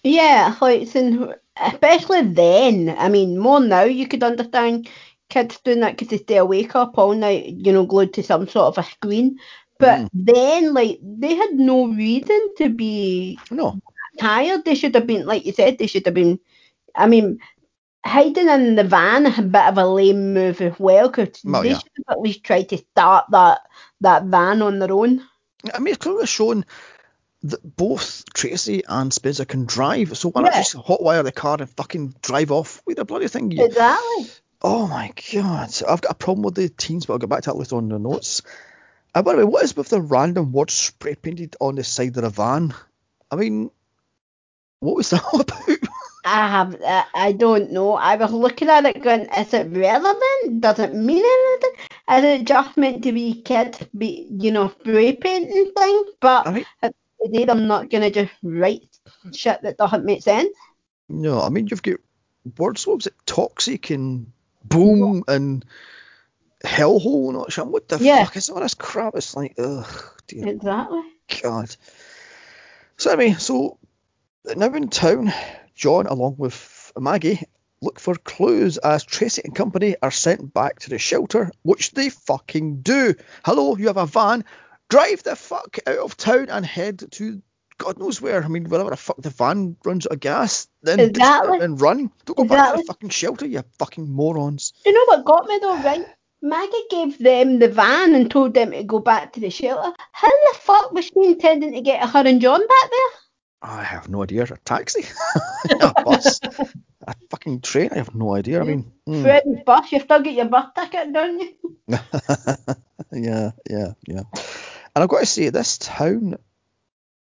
Yeah, like especially then. I mean, more now you could understand kids doing that because they stay awake up all night, you know, glued to some sort of a screen. But Mm. then, like, they had no reason to be No. tired. They should have been, like you said, they should have been. I mean, hiding in the van a bit of a lame move as well, because Well, they yeah. should have at least tried to start that that van on their own. I mean, it's clearly shown that both Tracy and Spencer can drive, so why not Yeah. just hotwire the car and fucking drive off with the bloody thing? You, Exactly. Oh my god, I've got a problem with the teens, but I'll get back to that later on in the notes. And by the way, what is with the random words spray painted on the side of the van? I mean, what was that all about? I have, I, I don't know. I was looking at it going, is it relevant? Does it mean anything? Is it just meant to be kids, be, you know, spray painting thing? But I mean, at the day, I'm not going to just write shit that doesn't make sense. no, I mean, you've got words, what was it, toxic and boom and hellhole and all that shit. What the Yeah. fuck is all this crap? It's like, ugh, dear Exactly. God. So anyway, so now in town, John, along with Maggie, look for clues as Tracy and company are sent back to the shelter, which they fucking do. Hello, you have a van. Drive the fuck out of town and head to God knows where. I mean, wherever the fuck the van runs out of gas, then Exactly. and run. Don't go back to Exactly. the fucking shelter, you fucking morons. You know what got me though, right? Maggie gave them the van and told them to go back to the shelter. How the fuck was she intending to get her and John back there? I have no idea. A taxi, a bus, a fucking train. I have no idea. I mean, mm. Freddy's bus, you still get your bus ticket, don't you? yeah, yeah, yeah. And I've got to say, this town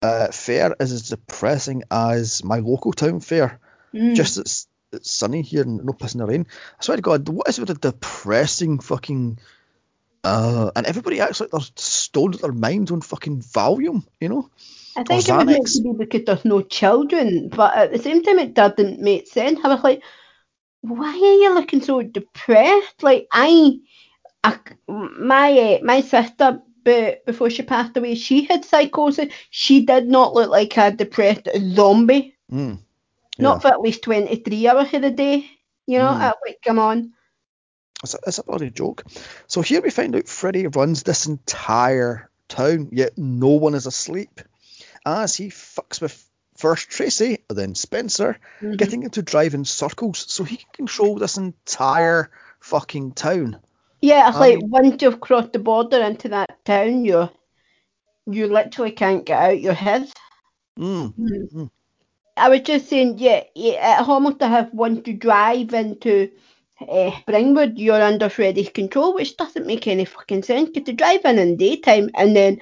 uh, fair is as depressing as my local town fair. Mm. Just it's, it's sunny here and no pissing the rain. I swear to God, what is with the depressing fucking. Uh, and everybody acts like they're stoned at their minds on fucking Valium, you know? I think it Xanax. to be because there's no children, but at the same time it doesn't make sense. I was like, why are you looking so depressed? Like I, I my uh, my sister, be, before she passed away, she had psychosis. She did not look like a depressed zombie. Mm. Not for at least twenty three hours of the day. You know, Mm. Like, come on. It's a, it's a bloody joke. So here we find out Freddy runs this entire town, yet no one is asleep. As he fucks with first Tracy, then Spencer, Mhm. getting him to drive in circles so he can control this entire fucking town. Yeah, it's like mean- once you've crossed the border into that town, you you literally can't get out. You're his. Mm. I was just saying, yeah, yeah at almost to have once you drive into uh, Springwood, you're under Freddy's control, which doesn't make any fucking sense. Because to drive in in daytime and then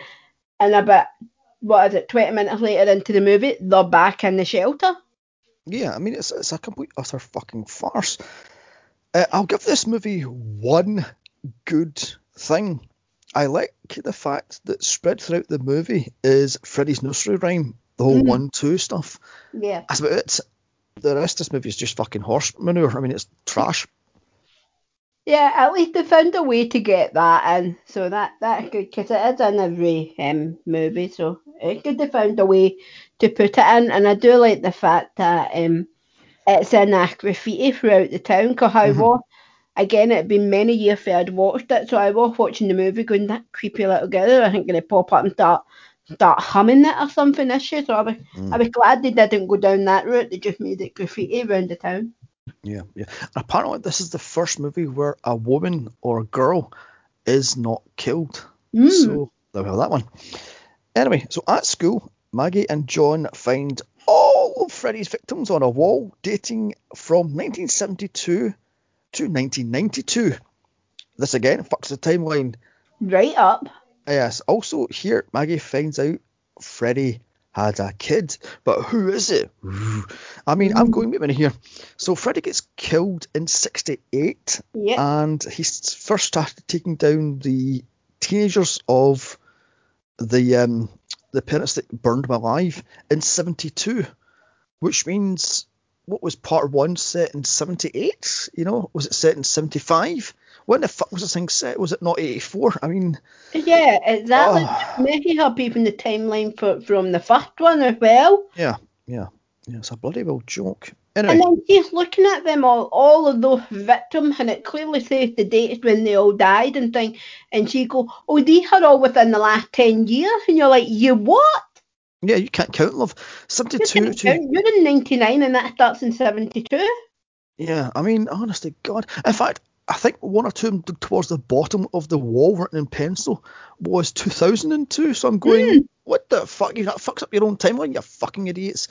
in about what is it, twenty minutes later into the movie, they're back in the shelter. Yeah, I mean, it's, it's a complete utter fucking farce. Uh, I'll give this movie one good thing. I like the fact that spread throughout the movie is Freddy's nursery rhyme, the whole Mm. one two stuff. Yeah. That's about it. The rest of this movie is just fucking horse manure. I mean, it's trash. Yeah, at least they found a way to get that in, so that that's good because it is in every um, movie. So it's good they found a way to put it in, and I do like the fact that um, it's in a graffiti throughout the town. Because I Mhm. Again, it'd been many years since I'd watched it, so I was watching the movie going that creepy little girl. I think gonna pop up and start start humming it or something this year. So I was Mm. I was glad they didn't go down that route. They just made it graffiti around the town. Yeah, yeah. And apparently, this is the first movie where a woman or a girl is not killed. Mm. So there we have that one. Anyway, so at school, Maggie and John find all of Freddy's victims on a wall dating from 1972 to 1992. This again fucks the timeline. Right up. Yes. Also, here Maggie finds out Freddy had a kid, but who is it? I mean, I'm going with me here. So Freddy gets killed in '68, Yeah. and he first started taking down the teenagers of the um, the parents that burned him alive in '72, which means what was part one set in '78? You know, was it set in '75? When the fuck was this thing set? Was it not '84? I mean, Yeah, exactly. Oh. Maybe help even the timeline for, from the first one as well. yeah, yeah, yeah. It's a bloody well joke. And then she's looking at them all, all of those victims, and it clearly says the dates when they all died and thing. And she go, "Oh, these are all within the last ten years." And you're like, "You what? Yeah, you can't count love. '72 can't to count. You're in '99, and that starts in '72." Yeah, I mean, honest to God. In fact, I think one or two of them towards the bottom of the wall written in pencil was 2002. So I'm going, hmm. what the fuck? You that fucks up your own timeline, you fucking idiots.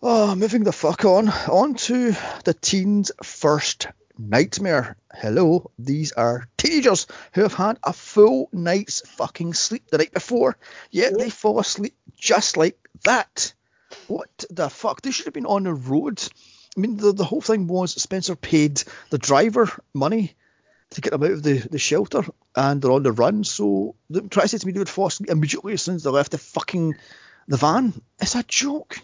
Oh, moving the fuck on. On to the teen's first nightmare. Hello, these are teenagers who have had a full night's fucking sleep the night before, yet they fall asleep just like that. What the fuck? They should have been on the road. I mean, the, the whole thing was Spencer paid the driver money to get them out of the, the shelter, and they're on the run. So they try to say to me they would fall asleep immediately as soon as they left the fucking the van. It's a joke.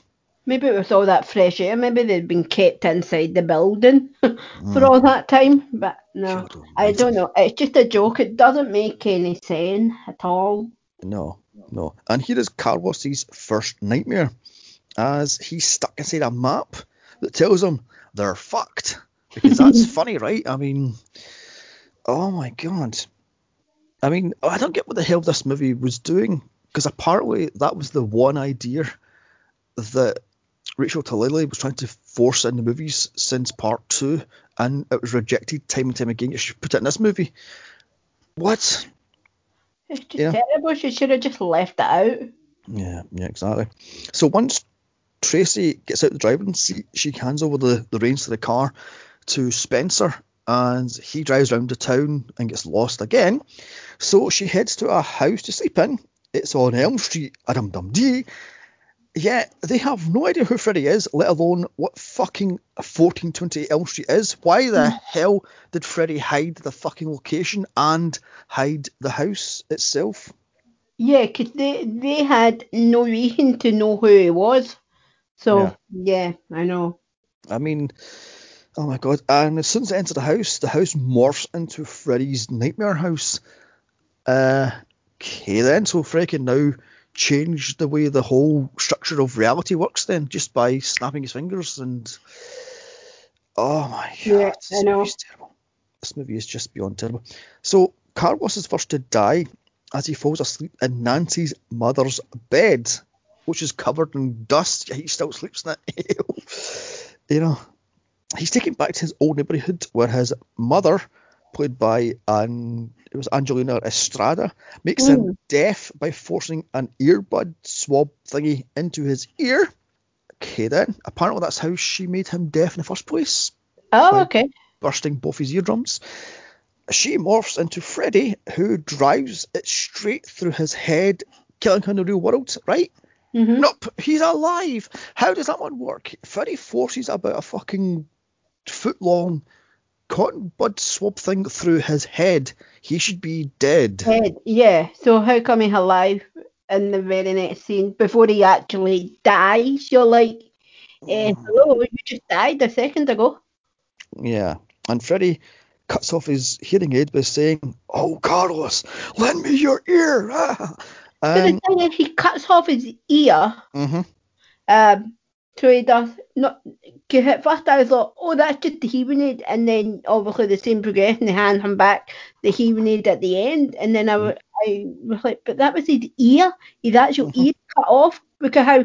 Maybe it was all that fresh air. Maybe they'd been kept inside the building for hmm. all that time. But no, God I don't know. It's just a joke. It doesn't make any sense at all. No, no. And here is Carlos's first nightmare, as he's stuck inside a map that tells him they're fucked. Because that's funny, right? I mean, oh my god. I mean, I don't get what the hell this movie was doing. Because apparently that was the one idea that Rachel Talalay was trying to force in the movies since part two, and it was rejected time and time again. She put it in this movie. What? It's just Yeah. terrible. She should have just left it out. Yeah, yeah, exactly. So once Tracy gets out of the driving seat, she hands over the, the reins to the car to Spencer, and he drives around the town and gets lost again. So she heads to a house to sleep in. It's on Elm Street, a dum dum dee. Yet they have no idea who Freddy is, let alone what fucking 1420 Elm Street is. Why the hell did Freddy hide the fucking location and hide the house itself? Yeah, because they they had no reason to know who he was. So yeah, I know. I mean, oh my god! And as soon as they enter the house, the house morphs into Freddy's nightmare house. Uh, okay then, so Freddy can now change the way the whole structure of reality works then, just by snapping his fingers and. Oh my god! Yeah, this I know. movie's terrible. This movie is just beyond terrible. So Carlos is first to die as he falls asleep in Nancy's mother's bed, which is covered in dust. He still sleeps in it. you know, he's taken back to his old neighborhood where his mother, played by an it was Angelina Estrada, makes him Mm. deaf by forcing an earbud swab thingy into his ear. Okay then, apparently that's how she made him deaf in the first place, Oh, okay. bursting both his eardrums. She morphs into Freddy, who drives it straight through his head, killing him in the real world, right? hmm Nope, he's alive. How does that one work? Freddy forces about a fucking foot long cotton bud swab thing through his head. He should be dead. Head, yeah. So how come he's alive in the very next scene before he actually dies? You're like, eh, hello, you just died a second ago. Yeah. And Freddy cuts off his hearing aid by saying, Oh, Carlos, lend me your ear. Ah. But And, the thing is, he cuts off his ear. Mm-hmm. Um, so he does not. 'cause at first I was like, oh, that's just the hearing aid, and then obviously the same progression. They hand him back the hearing aid at the end, and then I, wa- I was like, but that was his ear, his actual Mhm. ear cut off because how.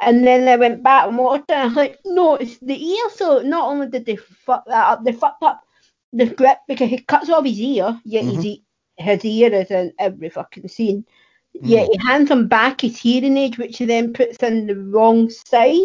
And then they went back and watched it, and I was like, no, it's the ear. So not only did they fuck that up, they fucked up the grip because he cuts off his ear, yet his, e- his ear is in every fucking scene. Yet he hands him back his hearing aid, which he then puts in the wrong side.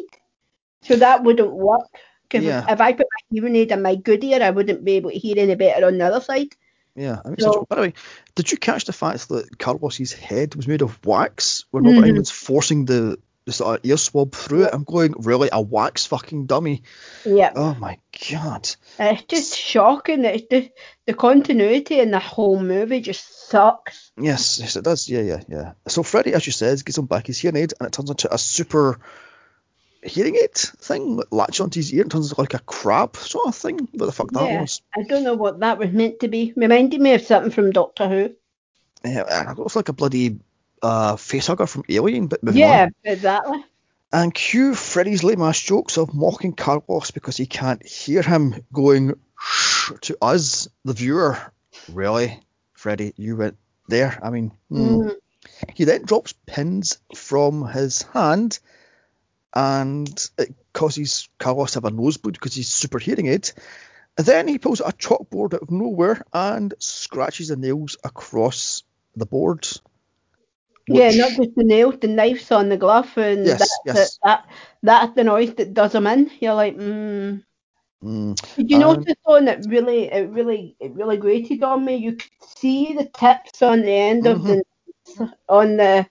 So that wouldn't work. 'Cause Yeah. if I put my hearing aid in my good ear, I wouldn't be able to hear any better on the other side. yeah. I mean, So- such by the way, did you catch the fact that Carlos's head was made of wax when Robert Mhm. Englund's forcing the, the sort uh, of ear swab through it? I'm going, really? A wax fucking dummy? Yeah. Oh my god. It's just shocking. It's just the continuity in the whole movie just sucks. Yes, yes, it does. Yeah, yeah, yeah. So Freddy, as you said, gets him back his hearing aid, and it turns into a super hearing aid thing, that latches onto his ear and turns into like a crab sort of thing. What the fuck that Yeah. was? I don't know what that was meant to be. Reminded me of something from Doctor Who. Yeah, it looks like a bloody uh, facehugger from Alien, but moving Yeah, on. exactly. And cue Freddy's lame ass jokes of mocking Carlos because he can't hear him going shh to us, the viewer. Really, Freddy, you went there. I mean, hmm. Mm. He then drops pins from his hand, and it causes Carlos to have a nosebleed because he's super hearing aid. And then he pulls a chalkboard out of nowhere and scratches the nails across the board. Yeah, not just the nails, the knives on the glove, and Yes, that's yes. It, that that's the noise that does them in. You're like, mm. Mm, Did you Um, notice on it really, it really, it really grated on me. You could see the tips on the end of the on the,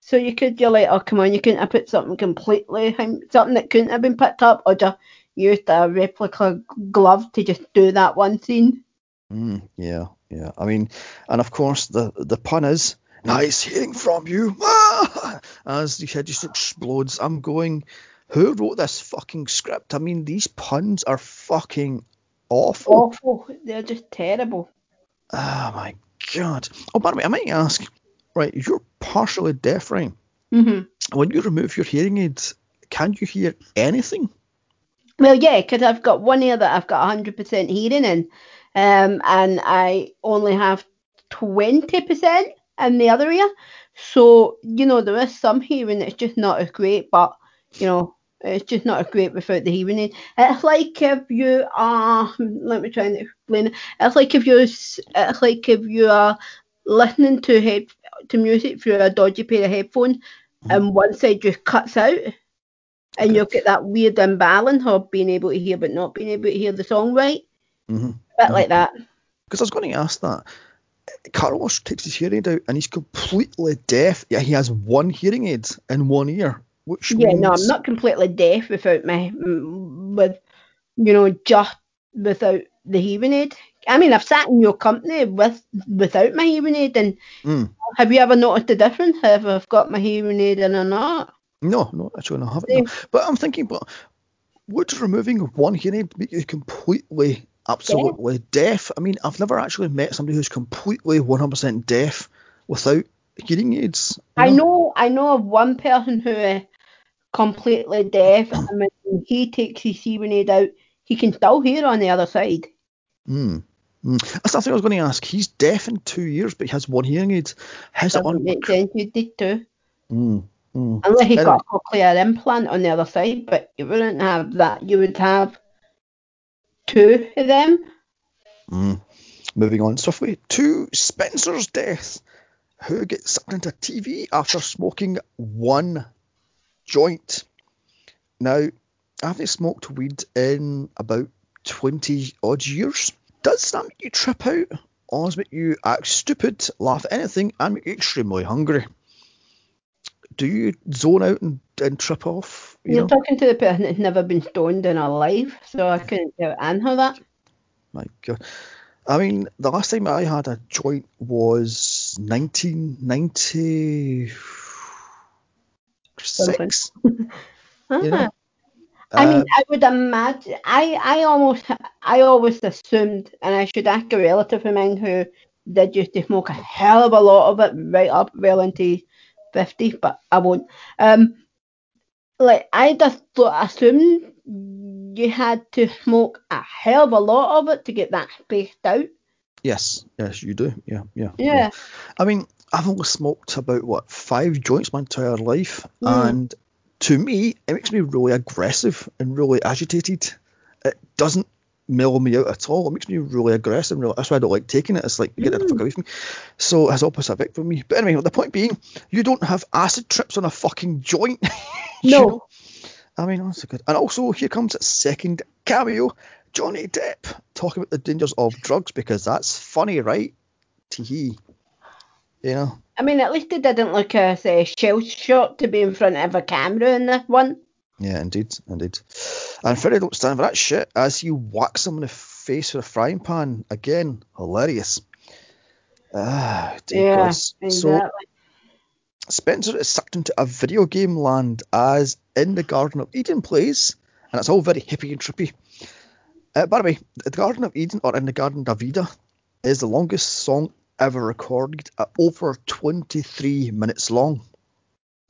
so you could, you're like, oh come on, you couldn't have put something completely, something that couldn't have been picked up, or just used a replica glove to just do that one scene. mm, yeah, yeah. I mean, and of course the the pun is nice hearing from you. As the head just explodes, I'm going. Who wrote this fucking script? I mean, these puns are fucking awful. Awful. They're just terrible. Oh my god. Oh, by the way, I might ask, right, you're partially deaf, right? hmm When you remove your hearing aids, can you hear anything? Well, yeah, because I've got one ear that I've got 100% hearing in, um, and I only have 20% in the other ear. So, you know, there is some hearing that's just not as great, but, you know, it's just not as great without the hearing aid. It's like if you are, let me try and explain it. It's like if you're, it's like if you are listening to head to music through a dodgy pair of headphones, mm-hmm. and one side just cuts out, and you'll get that weird imbalance of being able to hear but not being able to hear the song right. Mm-hmm. bit like mm-hmm. that. Because I was going to ask that. Carlos takes his hearing aid out and he's completely deaf. Yeah, he has one hearing aid in one ear, which Yeah, means no, I'm not completely deaf without my with you know just without the hearing aid. I mean, I've sat in your company with without my hearing aid, and Mm. have you ever noticed the difference if I've got my hearing aid in or not? No, no, actually, I haven't. No. But I'm thinking, but would removing one hearing aid make you completely, absolutely deaf? I mean, I've never actually met somebody who's completely 100% deaf without hearing aids. you I know, I know of one person who is completely deaf, and when he takes his hearing aid out, he can still hear on the other side. Mm. Mm. That's something I was going to ask. He's deaf in two years, but he has one hearing aid. How's it Doesn't make sense. You did too. Mm. Mm. Unless he Anyway. got a cochlear implant on the other side, but you wouldn't have that. You would have two of them. Mm. Moving on swiftly to Spencer's death, who gets sucked into TV after smoking one joint. Now, I haven't smoked weed in about 20 odd years. Does that make you trip out? Or does make you act stupid, laugh at anything, and make you extremely hungry? Do you zone out and, and trip off? You You're know? talking to the person that's never been stoned in her life, so I couldn't tell answer that. My God. I mean, the last time I had a joint was 1996. Ah. You know? I mean, Uh, I would imagine. I, I almost, I always assumed, and I should ask a relative of mine who did used to smoke a hell of a lot of it right up well into fifty, but I won't. Um, like I just thought, assumed you had to smoke a hell of a lot of it to get that spaced out. yes, yes, you do. Yeah, yeah. Yeah. I mean, I've only smoked about, what, five joints my entire life. Mm. And to me, it makes me really aggressive and really agitated. It doesn't mellow me out at all. It makes me really aggressive. Really, that's why I don't like taking it. It's like, get the fuck away from me. So it has opposite effect for me. But anyway, the point being, you don't have acid trips on a fucking joint. You No. know? I mean, that's good. And also, here comes a second cameo. Johnny Depp talking about the dangers of drugs because that's funny, right? Tee You know? I mean, at least it didn't look uh, shell shot to be in front of a camera in this one. Yeah, indeed, indeed. And Freddy don't stand for that shit as he whacks him in the face with a frying pan. Again, hilarious. Ah, Yeah, God. So exactly. Spencer is sucked into a video game land as In the Garden of Eden plays, and it's all very hippie and trippy. Uh, by the way, The Garden of Eden, or In-A-Gadda-Da-Vida, is the longest song ever recorded at over 23 minutes long.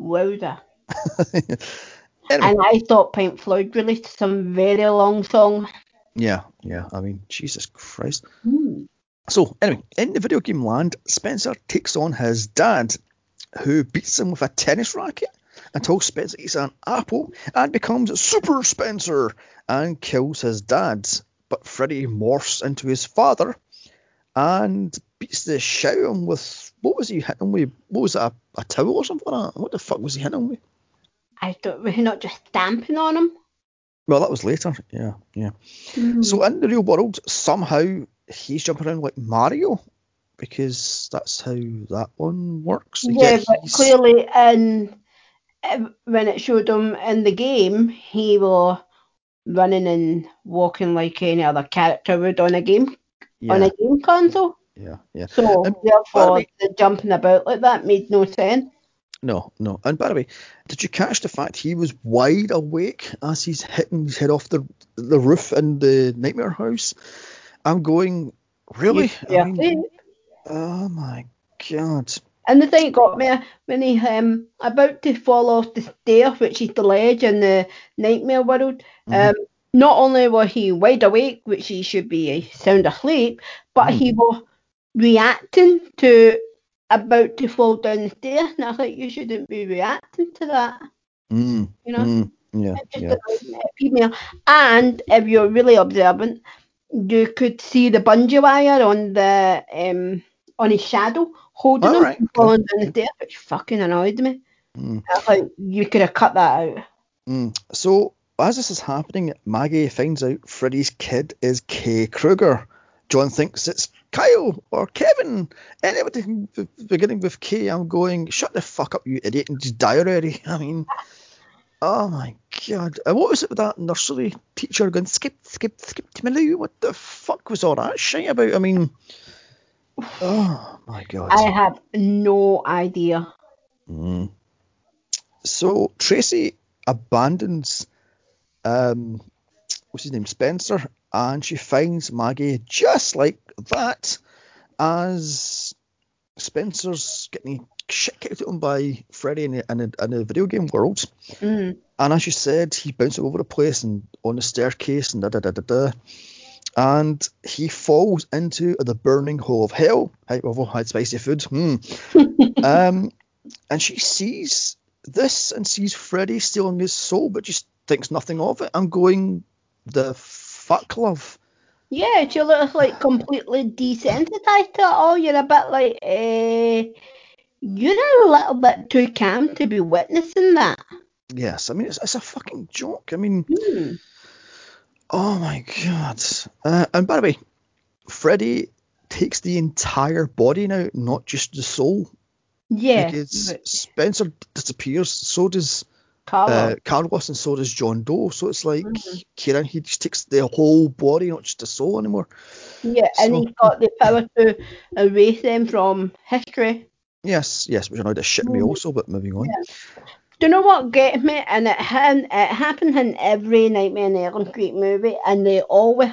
Wowza. And I thought Pink Floyd released some very long song. yeah, yeah, I mean, Jesus Christ. Hmm. So, anyway, in the video game land, Spencer takes on his dad, who beats him with a tennis racket until Spencer eats an apple and becomes Super Spencer and kills his dad. But Freddy morphs into his father and beats the shit out of him with what was he hitting him with? What was it, a, a towel or something like that? What the fuck was he hitting him with? I thought, was he not just stamping on him? Well, that was later. Yeah, yeah. So in the real world, somehow he's jumping around like Mario because that's how that one works. yeah, but clearly in eh, when it showed him in the game, he was running and walking like any other character would on a game on a game console. yeah, yeah. So And therefore, the jumping about like that made no sense. No, no. And by the way, did you catch the fact he was wide awake as he's hitting his head off the the roof in the nightmare house? I'm going, really? Yeah. I mean, oh my god. And the thing got me when he um about to fall off the stair, which is the ledge in the nightmare world, Mhm. um, not only was he wide awake, which he should be sound asleep, but Mm. he was reacting to about to fall down the stairs. And I think you shouldn't be reacting to that. Mm, You know, mm, yeah, yeah. female. And if you're really observant, you could see the bungee wire on the um on his shadow holding him Alright, from falling down the stairs, which fucking annoyed me. Mm. I thought you could have cut that out. Mm. So as this is happening, Maggie finds out Freddy's kid is Kay Krueger. John thinks it's Kyle or Kevin. Anybody beginning with K, I'm going, shut the fuck up, you idiot, and just die already. I mean, oh my god. And what was it with that nursery teacher going, skip, skip, skip to me, What the fuck was all that shit about? I mean, oh my god. I have no idea. Mm. So Tracy abandons um what's his name Spencer and she finds Maggie just like that as Spencer's getting shit kicked at him by Freddy in the, in the, in the video game world. Mm. And as you said, he bounces all over the place and on the staircase and da da da da da. And he falls into the burning hole of hell. Hey, we've all had spicy food. Hmm. um, and she sees this and sees Freddy stealing his soul, but just thinks nothing of it. I'm going, the fuck, love. Yeah, she looks like completely desensitized to it all. You're a bit like, eh, you're a little bit too calm to be witnessing that. Yes, I mean, it's, it's a fucking joke. I mean, Hmm. oh my god. Uh, and by the way, Freddy takes the entire body now, not just the soul. Yeah, because Spencer disappears, so does Carla. uh, and so does John Doe. So it's like Mhm. Kieran, he just takes the whole body, not just the soul anymore. yeah, and he's got the power to erase them from history. Yes, yes, which annoyed the shit out of me Mhm. also, but moving on. Do you know what gets me? And it ha- it happens in every Nightmare on Elm Street movie, and they always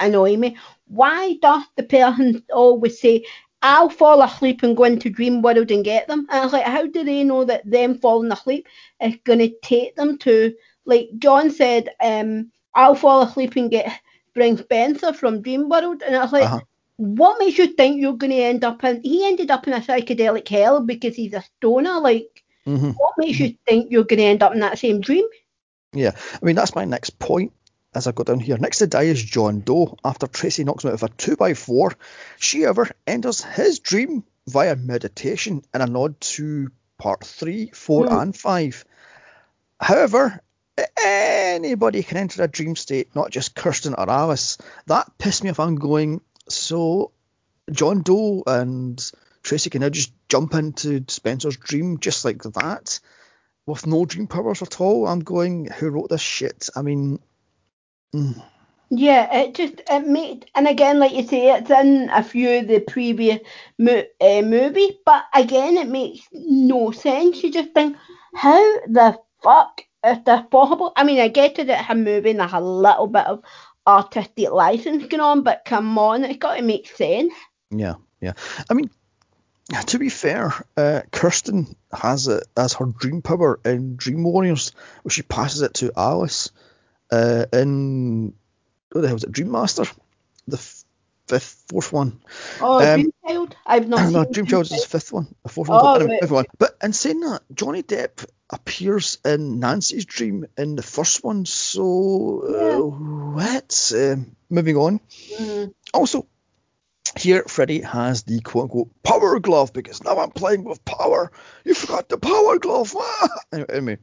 annoy me. Why does the person always say, "I'll fall asleep and go into Dream World and get them"? And I was like, how do they know that them falling asleep is going to take them to? Like John said, um, "I'll fall asleep and get bring Spencer from Dream World," and I was like. Uh-huh. What makes you think you're going to end up in? He ended up in a psychedelic hell because he's a stoner. Like, hmm what makes you think you're going to end up in that same dream? Yeah, I mean, that's my next point as I go down here. Next to die is John Doe. After Tracy knocks him out of a 2x4, she, however, enters his dream via meditation in a nod to part 3, 4, Hmm. and 5. However, anybody can enter a dream state, not just Kirsten or Alice. That pissed me off. I'm going, so John Doe and Tracy can now just jump into Spencer's dream just like that with no dream powers at all. I'm going, who wrote this shit? I mean, mm, Yeah, it just it made, and again, like you say, it's in a few of the previous mo- uh, movies, but again, it makes no sense. You just think, how the fuck is this possible? I mean, I get it, it's a movie there's a little bit of artistic license going on, but come on, it's got to make sense. yeah, yeah. I mean, to be fair, uh, Kirsten has it as her dream power in Dream Warriors, where she passes it to Alice uh, in what the hell was it, Dream Master, the f- fifth, fourth one. Oh, Um, Dream Child? I've not no, seen Dream Child is the fifth one. The fourth Oh, one. Anyway, fifth one. But in saying that, Johnny Depp appears in Nancy's dream in the first one. So uh, what? Um, moving on. Mm. Also, here Freddy has the quote unquote power glove because now I'm playing with power. You forgot the power glove. Anyway, anyway,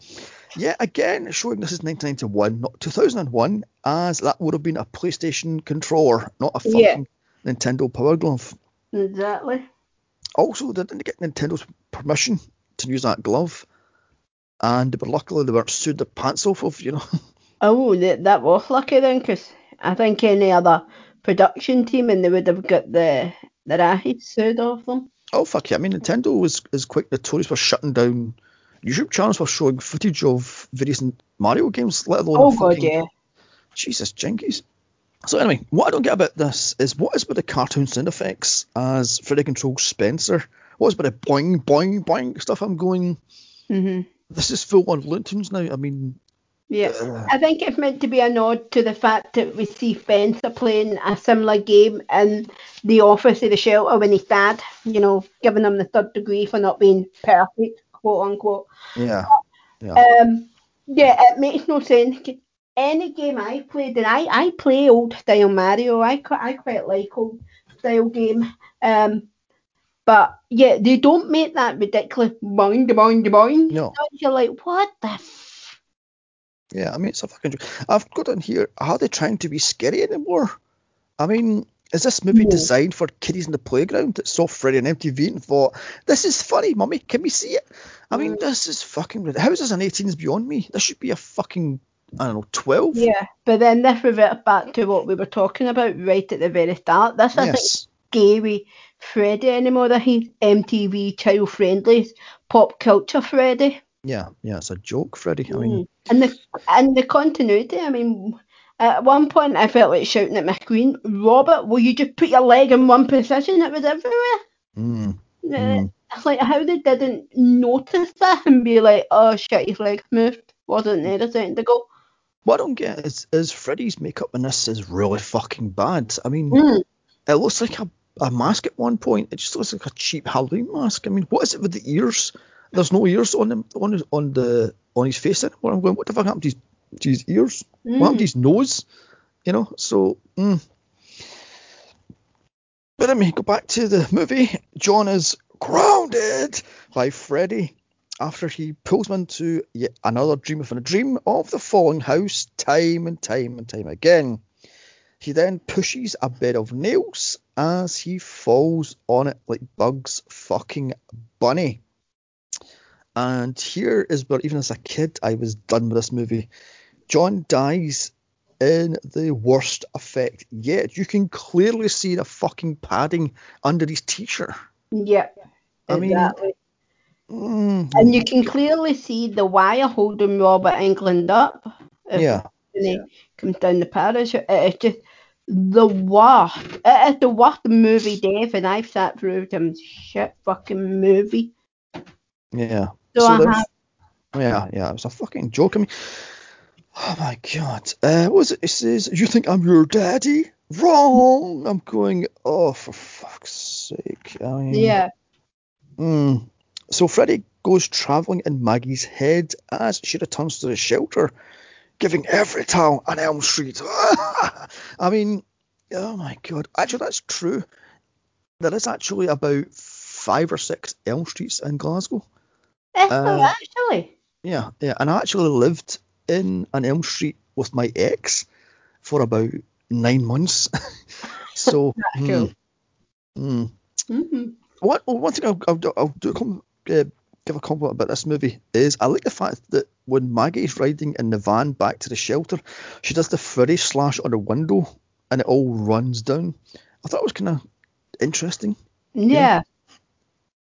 yeah, again showing this is 1991, not 2001, as that would have been a PlayStation controller, not a fucking Yeah. Nintendo power glove. Exactly. Also, they didn't get Nintendo's permission to use that glove, and but luckily they weren't sued the pants off of, you know. Oh, that, that was lucky then, because I think any other production team and they would have got the the asses sued off them. Oh fuck yeah! I mean, Nintendo was is quite notorious for shutting down YouTube channels for showing footage of various Mario games, let alone Oh god, fucking yeah. Jesus jinkies. So anyway, what I don't get about this is what is with the cartoon sound effects as Freddy controls Spencer? What is with the boing boing boing stuff? I'm going. hmm This is full on Looney Tunes now. I mean, Yeah, I think it's meant to be a nod to the fact that we see Spencer playing a similar game in the office of the shelter when his dad, you know, giving him the third degree for not being perfect, quote unquote. yeah. yeah. Um, yeah, it makes no sense. Any game I played, and I, I play old style Mario. I quite I quite like old style game. Um, but yeah, they don't make that ridiculous boing boing boing. No. You're like, what the? Yeah, I mean, it's a fucking. I've got in here. Are they trying to be scary anymore? I mean, is this movie designed for kiddies in the playground that saw Freddy on MTV and thought, "This is funny, mummy. Can we see it?" I mean, Mm. this is fucking. How is this an 18s beyond me? This should be a fucking. I don't know, 12. Yeah, but then this revert back to what we were talking about right at the very start. This isn't Yes. scary Freddy anymore. This is MTV child friendly pop culture Freddy. Yeah, yeah, it's a joke, Freddy. I mean, Mm. And the and the continuity. I mean, at one point I felt like shouting at my screen, "Robert, will you just put your leg in one position? It was everywhere." mm, Uh, Mm. It's like how they didn't notice that and be like, "Oh shit, his leg moved. Wasn't there a second ago." what I don't get is, is Freddy's makeup in this is really fucking bad. I mean, Mm. it looks like a, a mask at one point. It just looks like a cheap Halloween mask. I mean, what is it with the ears? There's no ears on him on his, on the on his face anymore. I'm going, what the fuck happened to his, to his ears? What happened to his nose? You know, so. Mm. But let me go back to the movie. John is grounded by Freddy after he pulls him into yet another dream within a dream of the falling house time and time and time again. He then pushes a bed of nails as he falls on it like Bugs fucking Bunny. And here is where, even as a kid, I was done with this movie. John dies in the worst effect yet. You can clearly see the fucking padding under his t-shirt. Yeah, I mean- exactly. Mm, and you can clearly see the wire holding Robert Englund up. yeah, When he comes down the parachute, it is just the worst. It is the worst movie Dave, and I've sat through some shit fucking movie. yeah. So, I there's- have. Yeah, yeah, it was a fucking joke. I mean, oh my god. Uh, what was it? It says, You think I'm your daddy? Wrong! I'm going, oh, for fuck's sake. I mean, Yeah. Mm. So Freddy goes travelling in Maggie's head as she returns to the shelter, giving every town on Elm Street. I mean, oh my god. Actually, that's true. There is actually about five or six Elm Streets in Glasgow. Is Uh, actually? Yeah, yeah. And I actually lived in an Elm Street with my ex for about nine months. so, That's cool. hmm, hmm. hmm What oh, one thing I'll, I'll, do- I'll do com- uh, give a compliment about this movie is I like the fact that when Maggie's riding in the van back to the shelter, she does the furry slash on the window and it all runs down. I thought it was kind of interesting, Yeah.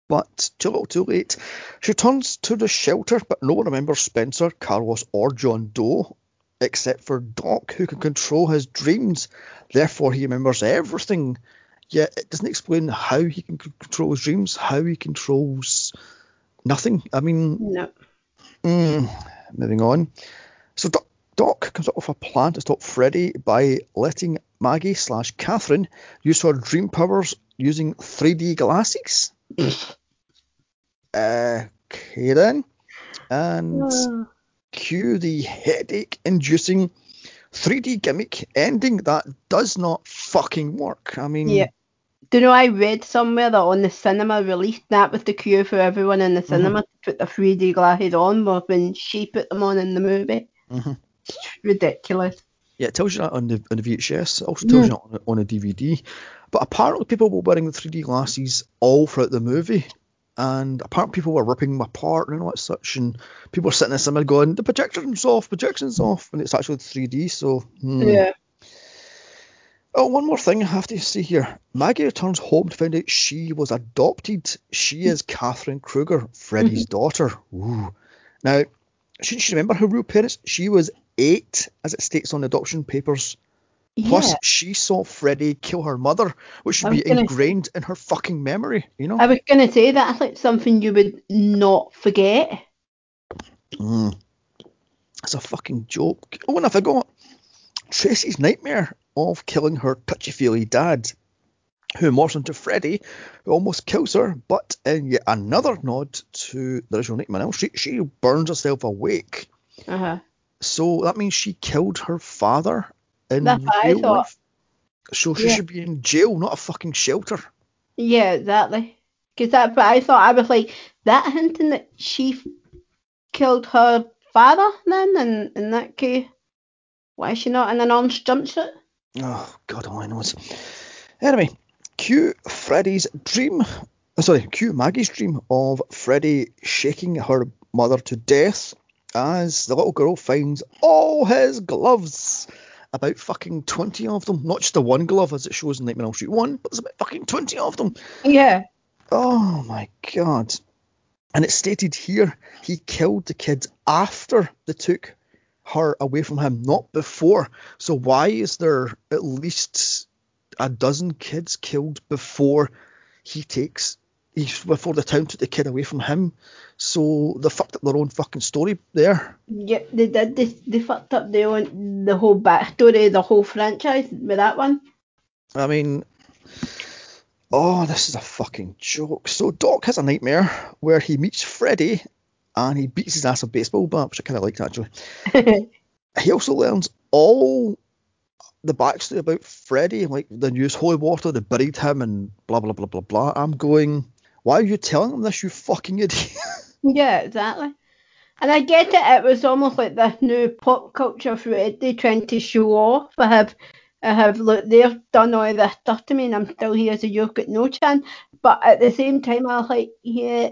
But too little, too late. She turns to the shelter, but no one remembers Spencer, Carlos, or John Doe, except for Doc, who can control his dreams. Therefore, he remembers everything. Yet it doesn't explain how he can control his dreams, how he controls nothing. I mean, No. Mm, moving on. So Doc, Doc comes up with a plan to stop Freddy by letting Maggie slash Catherine use her dream powers using 3D glasses. okay then. And cue the headache-inducing 3D gimmick ending that does not fucking work. I mean, Yeah. Do you know I read somewhere that on the cinema release that was the cue for everyone in the cinema to put the 3D glasses on more when she put them on in the movie. Mhm. It's ridiculous. Yeah, it tells you that on the on the VHS. It also tells you that on, on a DVD. But apparently, people were wearing the 3D glasses all throughout the movie, and apparently, people were ripping them apart and all that such. And people were sitting in the cinema going, "The projection's off, projection's off," and it's actually 3D. So, hmm. Yeah. Oh, one more thing I have to see here. Maggie returns home to find out she was adopted. She is Catherine Krueger, Freddy's daughter. Ooh. Now, shouldn't she remember her real parents? She was eight, as it states on adoption papers. Plus, yeah. she saw Freddy kill her mother, which should be gonna- ingrained in her fucking memory, you know? I was going to say that's like something you would not forget. Mm. It's a fucking joke. Oh, and I forgot. Tracy's nightmare of killing her touchy-feely dad, who morphs into Freddy, who almost kills her, but in yet another nod to the original Nightmare on Street, she burns herself awake. Uh-huh. So that means she killed her father in That's what I thought. life. So she Yeah. should be in jail, not a fucking shelter. Yeah, exactly. Because that's what I thought. I was like, that hinting that she f- killed her father then, and in that case, why is she not in an orange jumpsuit? Oh, God only knows. Anyway, cue Freddy's dream. uh, Sorry, cue Maggie's dream of Freddy shaking her mother to death as the little girl finds all his gloves. About fucking 20 of them. Not just the one glove as it shows in Nightmare on Elm Street 1, but there's about fucking 20 of them. Yeah. Oh my god. And it's stated here he killed the kids after they took her away from him, not before. So why is there at least a dozen kids killed before he takes he's before the town took the kid away from him? So they fucked up their own fucking story there. Yep, they did. They, they fucked up the, own, the whole backstory, the whole franchise with that one. I mean, oh, this is a fucking joke. So Doc has a nightmare where he meets Freddy and he beats his ass with baseball bat, which I kind of liked actually. He also learns all the backstory about Freddy, like the news holy water, they buried him and blah blah blah blah blah. I'm going, why are you telling them this, you fucking idiot? yeah, exactly. And I get it. It was almost like this new pop culture Freddy trying to show off. I have, I have look, they've done all this stuff to me, and I'm still here as a yoke at no chance. But at the same time, I was like, yeah,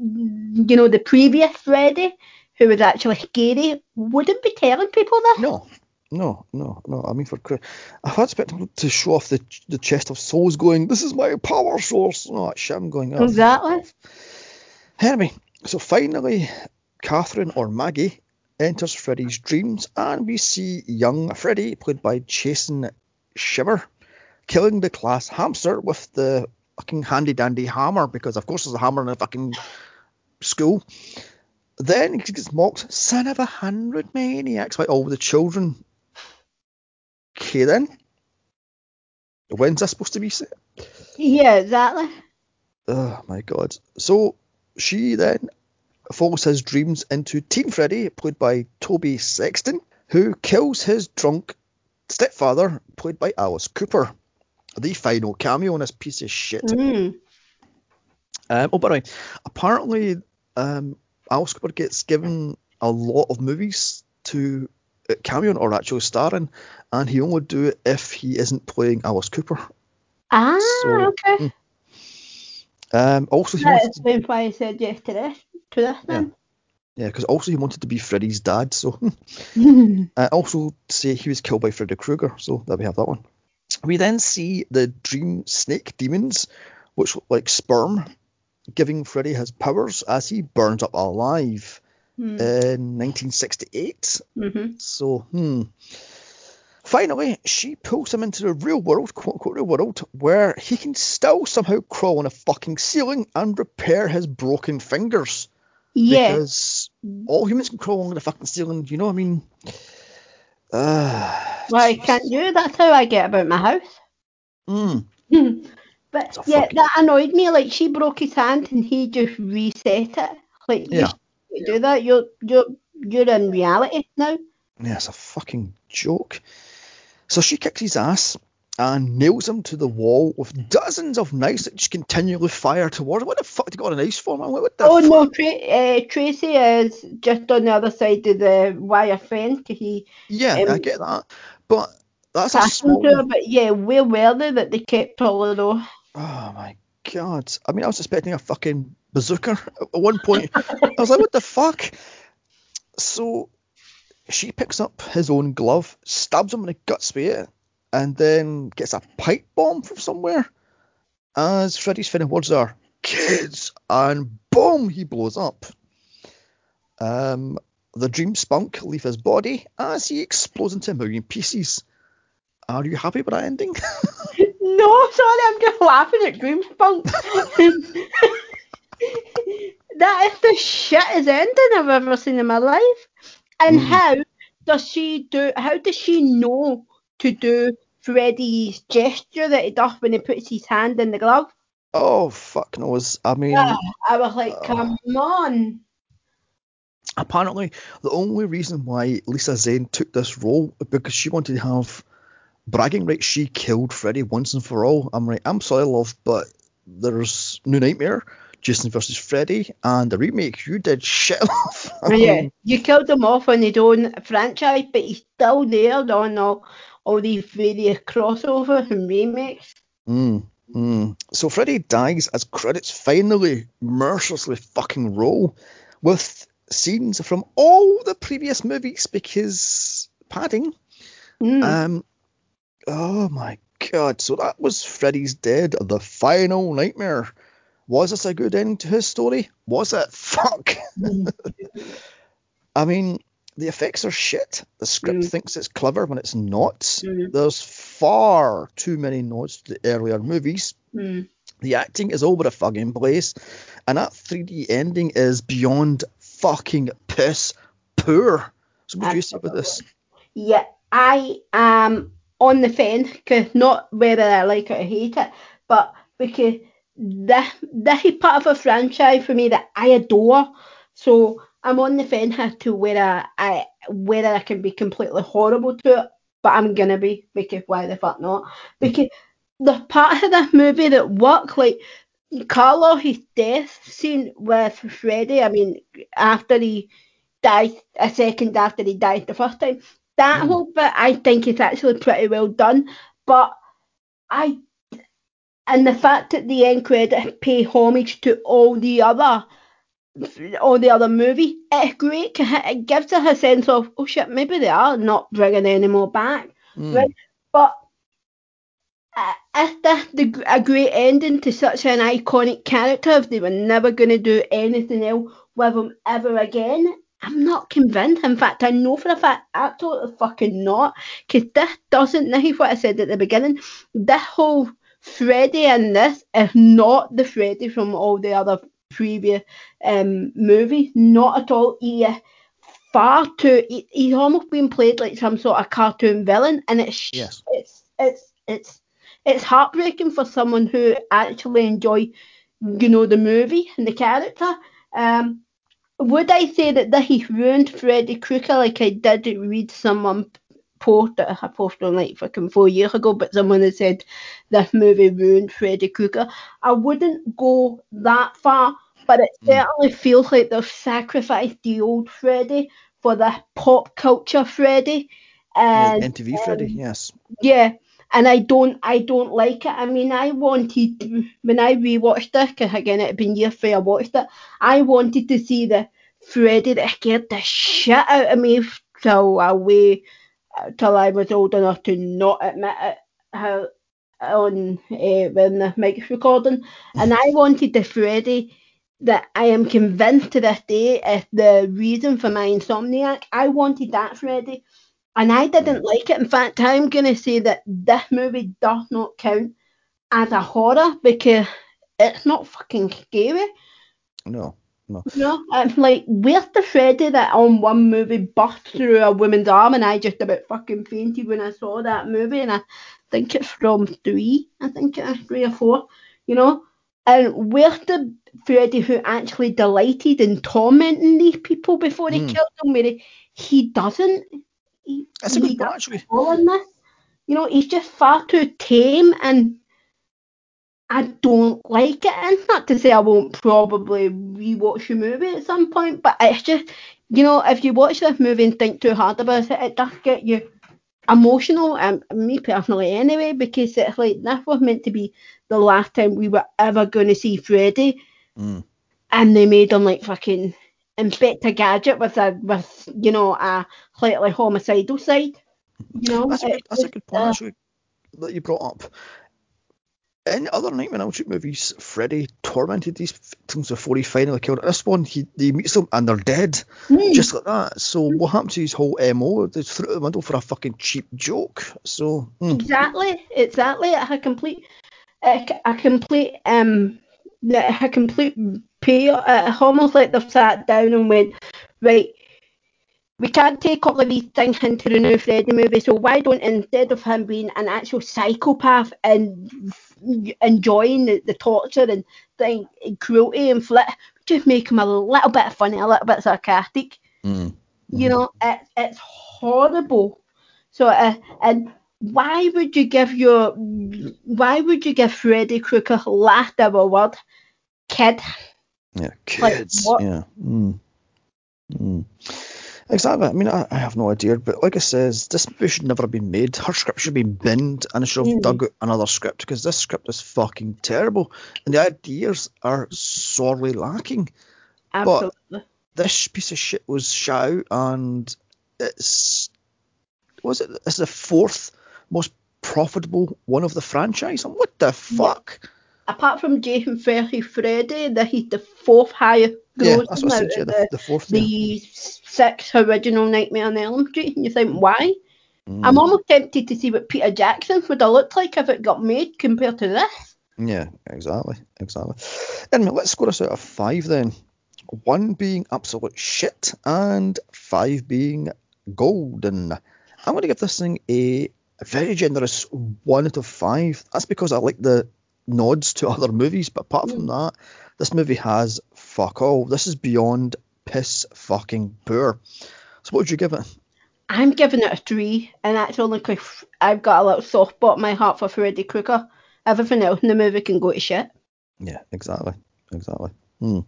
you know, the previous Freddy, who was actually scary, wouldn't be telling people this. no, no, no, no. I mean, for cri- I had him to show off the the chest of souls, going, "This is my power source." No, that shit. I'm going, oh, Exactly. Anyway, so finally, Catherine or Maggie enters Freddy's dreams, and we see young Freddy, played by Chason Schirmer, killing the class hamster with the fucking handy dandy hammer, because of course there's a hammer in a fucking school. Then he gets mocked, son of a hundred maniacs, by all the children. Okay then. When's this supposed to be set? Yeah, exactly. Oh my god. So she then follows his dreams into Teen Freddy, played by Toby Sexton, who kills his drunk stepfather, played by Alice Cooper. The final cameo in this piece of shit. Mm. Um, oh, by the way, apparently um, Alice Cooper gets given a lot of movies to cameo or actually star in, and he only do it if he isn't playing Alice Cooper. Ah, So, okay. Um, also, he That explains why I said yes to this. To this then. Yeah, because also he wanted to be Freddy's dad. So uh, also say he was killed by Freddy Krueger. So there we have that one. We then see the dream snake demons, which look like sperm, giving Freddy his powers as he burns up alive Hmm. in 1968. hmm So hmm. Finally, she pulls him into the real world, quote unquote real world, where he can still somehow crawl on a fucking ceiling and repair his broken fingers Yeah. because all humans can crawl on the fucking ceiling. You know what I mean? Uh, Why can't you? That's how I get about my house. mm, but yeah, fucking- that annoyed me. Like she broke his hand and he just reset it. Like Yeah. Shouldn't do that. You're you're you're in reality now. yeah, it's a fucking joke. So she kicks his ass and nails him to the wall with dozens of knives that just continually fire towards him. What the fuck did you got a knife for, man? What the Oh fuck? no, Tra- uh, Tracy is just on the other side of the wire fence. He Yeah, I um, get that. But that's a small. her, but yeah, where were they that they kept all of those? Oh my god. I mean, I was expecting a fucking bazooka at one point. I was like, what the fuck? So she picks up his own glove, stabs him in the guts with it, and then gets a pipe bomb from somewhere. As Freddy's final words are, kids, and boom, he blows up. Um, the dream spunk leave his body as he explodes into a million pieces. Are you happy with that ending? No, sorry, I'm just laughing at Dreamspunk. that is the shittest ending I've ever seen in my life. And Mm. how does she do? How does she know to do Freddy's gesture that he does when he puts his hand in the glove? Oh fuck knows. I mean, Ah, I was like, uh, come on. apparently the only reason why Lisa Zane took this role is because she wanted to have bragging rights. She killed Freddy once and for all. I'm like, I'm sorry, love, but there's New Nightmare, Jason versus Freddy, and the remake. You did shit, off. Yeah, you killed him off on his own franchise, but he's still there on all, all these various crossovers and remakes. Mm, mm. So Freddy dies as credits finally mercilessly fucking roll with scenes from all the previous movies because padding. Mm. Um, oh my god! So that was Freddy's Dead, the final nightmare. Was this a good ending to his story? Was it? Fuck. I mean, the effects are shit. The script Mm. thinks it's clever when it's not. Mm. There's far too many nods to the earlier movies. Mm. The acting is all over the fucking place, and that 3D ending is beyond fucking piss poor. So what do you say about this? Yeah, I am on the fence not whether I like it or hate it, but because this this is part of a franchise for me that I adore. So I'm on the fence as to whether I whether I can be completely horrible to it, but I'm gonna be because why the fuck not? Because the part of this movie that work like Carlos' death scene with Freddy. I mean, after he died a second after he died the first time. That Mm. whole bit I think is actually pretty well done. But I and the fact that the end credit pay homage to all the other all the other movies, it's great it gives us a sense of oh shit, maybe they are not bringing any more back. Mm. Right. But uh, is this the, a great ending to such an iconic character if they were never going to do anything else with him ever again? I'm not convinced. In fact, I know for a fact, absolutely fucking not. Because this doesn't, this is what I said at the beginning, this whole Freddy in this is not the Freddy from all the other previous um, movies. Not at all. He is far too, he, he's almost been played like some sort of cartoon villain. And it's, Yes. it's, it's, it's, it's heartbreaking for someone who actually enjoy, you know, the movie and the character. Um, would I say that this has ruined Freddy Krueger like I did read someone post a posted on like fucking four years ago, but someone had said this movie ruined Freddy Krueger. I wouldn't go that far, but it Mm. certainly feels like they've sacrificed the old Freddy for the pop culture Freddy. And, Yeah, And MTV Freddy, um, yes. yeah, and I don't, I don't like it. I mean, I wanted when I rewatched it, because again it had been years since I watched it. I wanted to see the Freddy that scared the shit out of me till I way, till I was old enough to not admit it. How on uh, when the mic's recording, and I wanted the Freddy that I am convinced to this day is the reason for my insomniac. I wanted that Freddy. And I didn't like it. In fact, I'm to say that this movie does not count as a horror because it's not fucking scary. No, no. Know, it's like, where's the Freddy that on one movie burst through a woman's arm and I just about fucking fainted when I saw that movie and I think it's from three, I think it's three or four, you know? And where's the Freddy who actually delighted in tormenting these people before he Hmm. killed them? Where he, he doesn't. He, That's a good point, actually. in this. You know, he's just far too tame and I don't like it. And not to say I won't probably rewatch the movie at some point, but it's just, you know, if you watch this movie and think too hard about it, it does get you emotional, and me personally anyway, because it's like this was meant to be the last time we were ever going to see Freddy, Mm. and they made him like fucking Inspector Gadget with a with you know a slightly homicidal side. You know, That's a good, that's a good point, uh, actually, that you brought up. In other Elm Street movies, Freddy tormented these victims before he finally killed. This one, he, he meets them and they're dead, hmm. just like that. So what happened to his whole MO? They threw it out the window for a fucking cheap joke. So, mm, Exactly, exactly. A complete, a, a complete, um, a complete pay. Uh, almost like they've sat down and went, right. We can't take all of these things into the new Freddy movie, so why don't instead of him being an actual psychopath and f- enjoying the, the torture and thing, and cruelty and flit, just make him a little bit funny, a little bit sarcastic. Mm. You know, it, it's horrible. So, uh, and why would you give your, why would you give Freddy Krueger last ever word, kid? Yeah, Like, kids. what- yeah. Mm. Mm. Exactly. I mean, I, I have no idea, but like I says, this movie should never have been made. Her script should have been binned, and I should have Mm. dug out another script because this script is fucking terrible, and the ideas are sorely lacking. Absolutely. This piece of shit was shot out, and it's was it? It's the fourth most profitable one of the franchise. And what the fuck? Apart from Jason Freddy Freddy, this is the fourth highest grossing that's what I out said. Yeah, of the, the, the fourth. yeah. the six original Nightmare on Elm Street. And you think, why? Mm. I'm almost tempted to see what Peter Jackson would have looked like if it got made compared to this. Yeah, exactly, exactly. Anyway, let's score us out of five then. One being absolute shit, and five being golden. I'm going to give this thing a very generous one out of five. That's because I like the nods to other movies, but apart from that, this movie has fuck all. This is beyond piss fucking poor. So what would you give it? I'm giving it a three, and that's only because I've got a little soft spot in my heart for Freddy Krueger. Everything else in the movie can go to shit. Yeah, exactly, exactly. Hmm.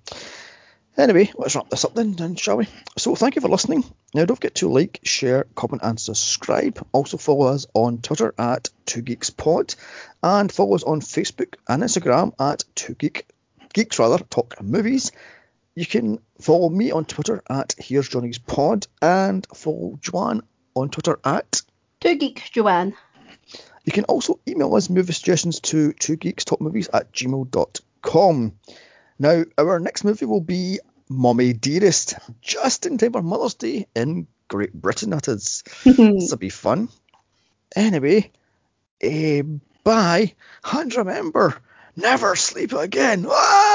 Anyway, let's wrap this up then, then, shall we? So, thank you for listening. Now, don't forget to like, share, comment, and subscribe. Also, follow us on Twitter at Two Geeks Pod, and follow us on Facebook and Instagram at Two Geek Geeks rather Talk Movies. You can follow me on Twitter at Here's Johnny's Pod, and follow Joanne on Twitter at Two geeks, Joanne. you can also email us movie suggestions to two geeks movies at gmail.com. Now, our next movie will be Mommy Dearest, just in time for Mother's Day in Great Britain, that is. This will be fun. Anyway, eh, bye, and remember, never sleep again. Ah!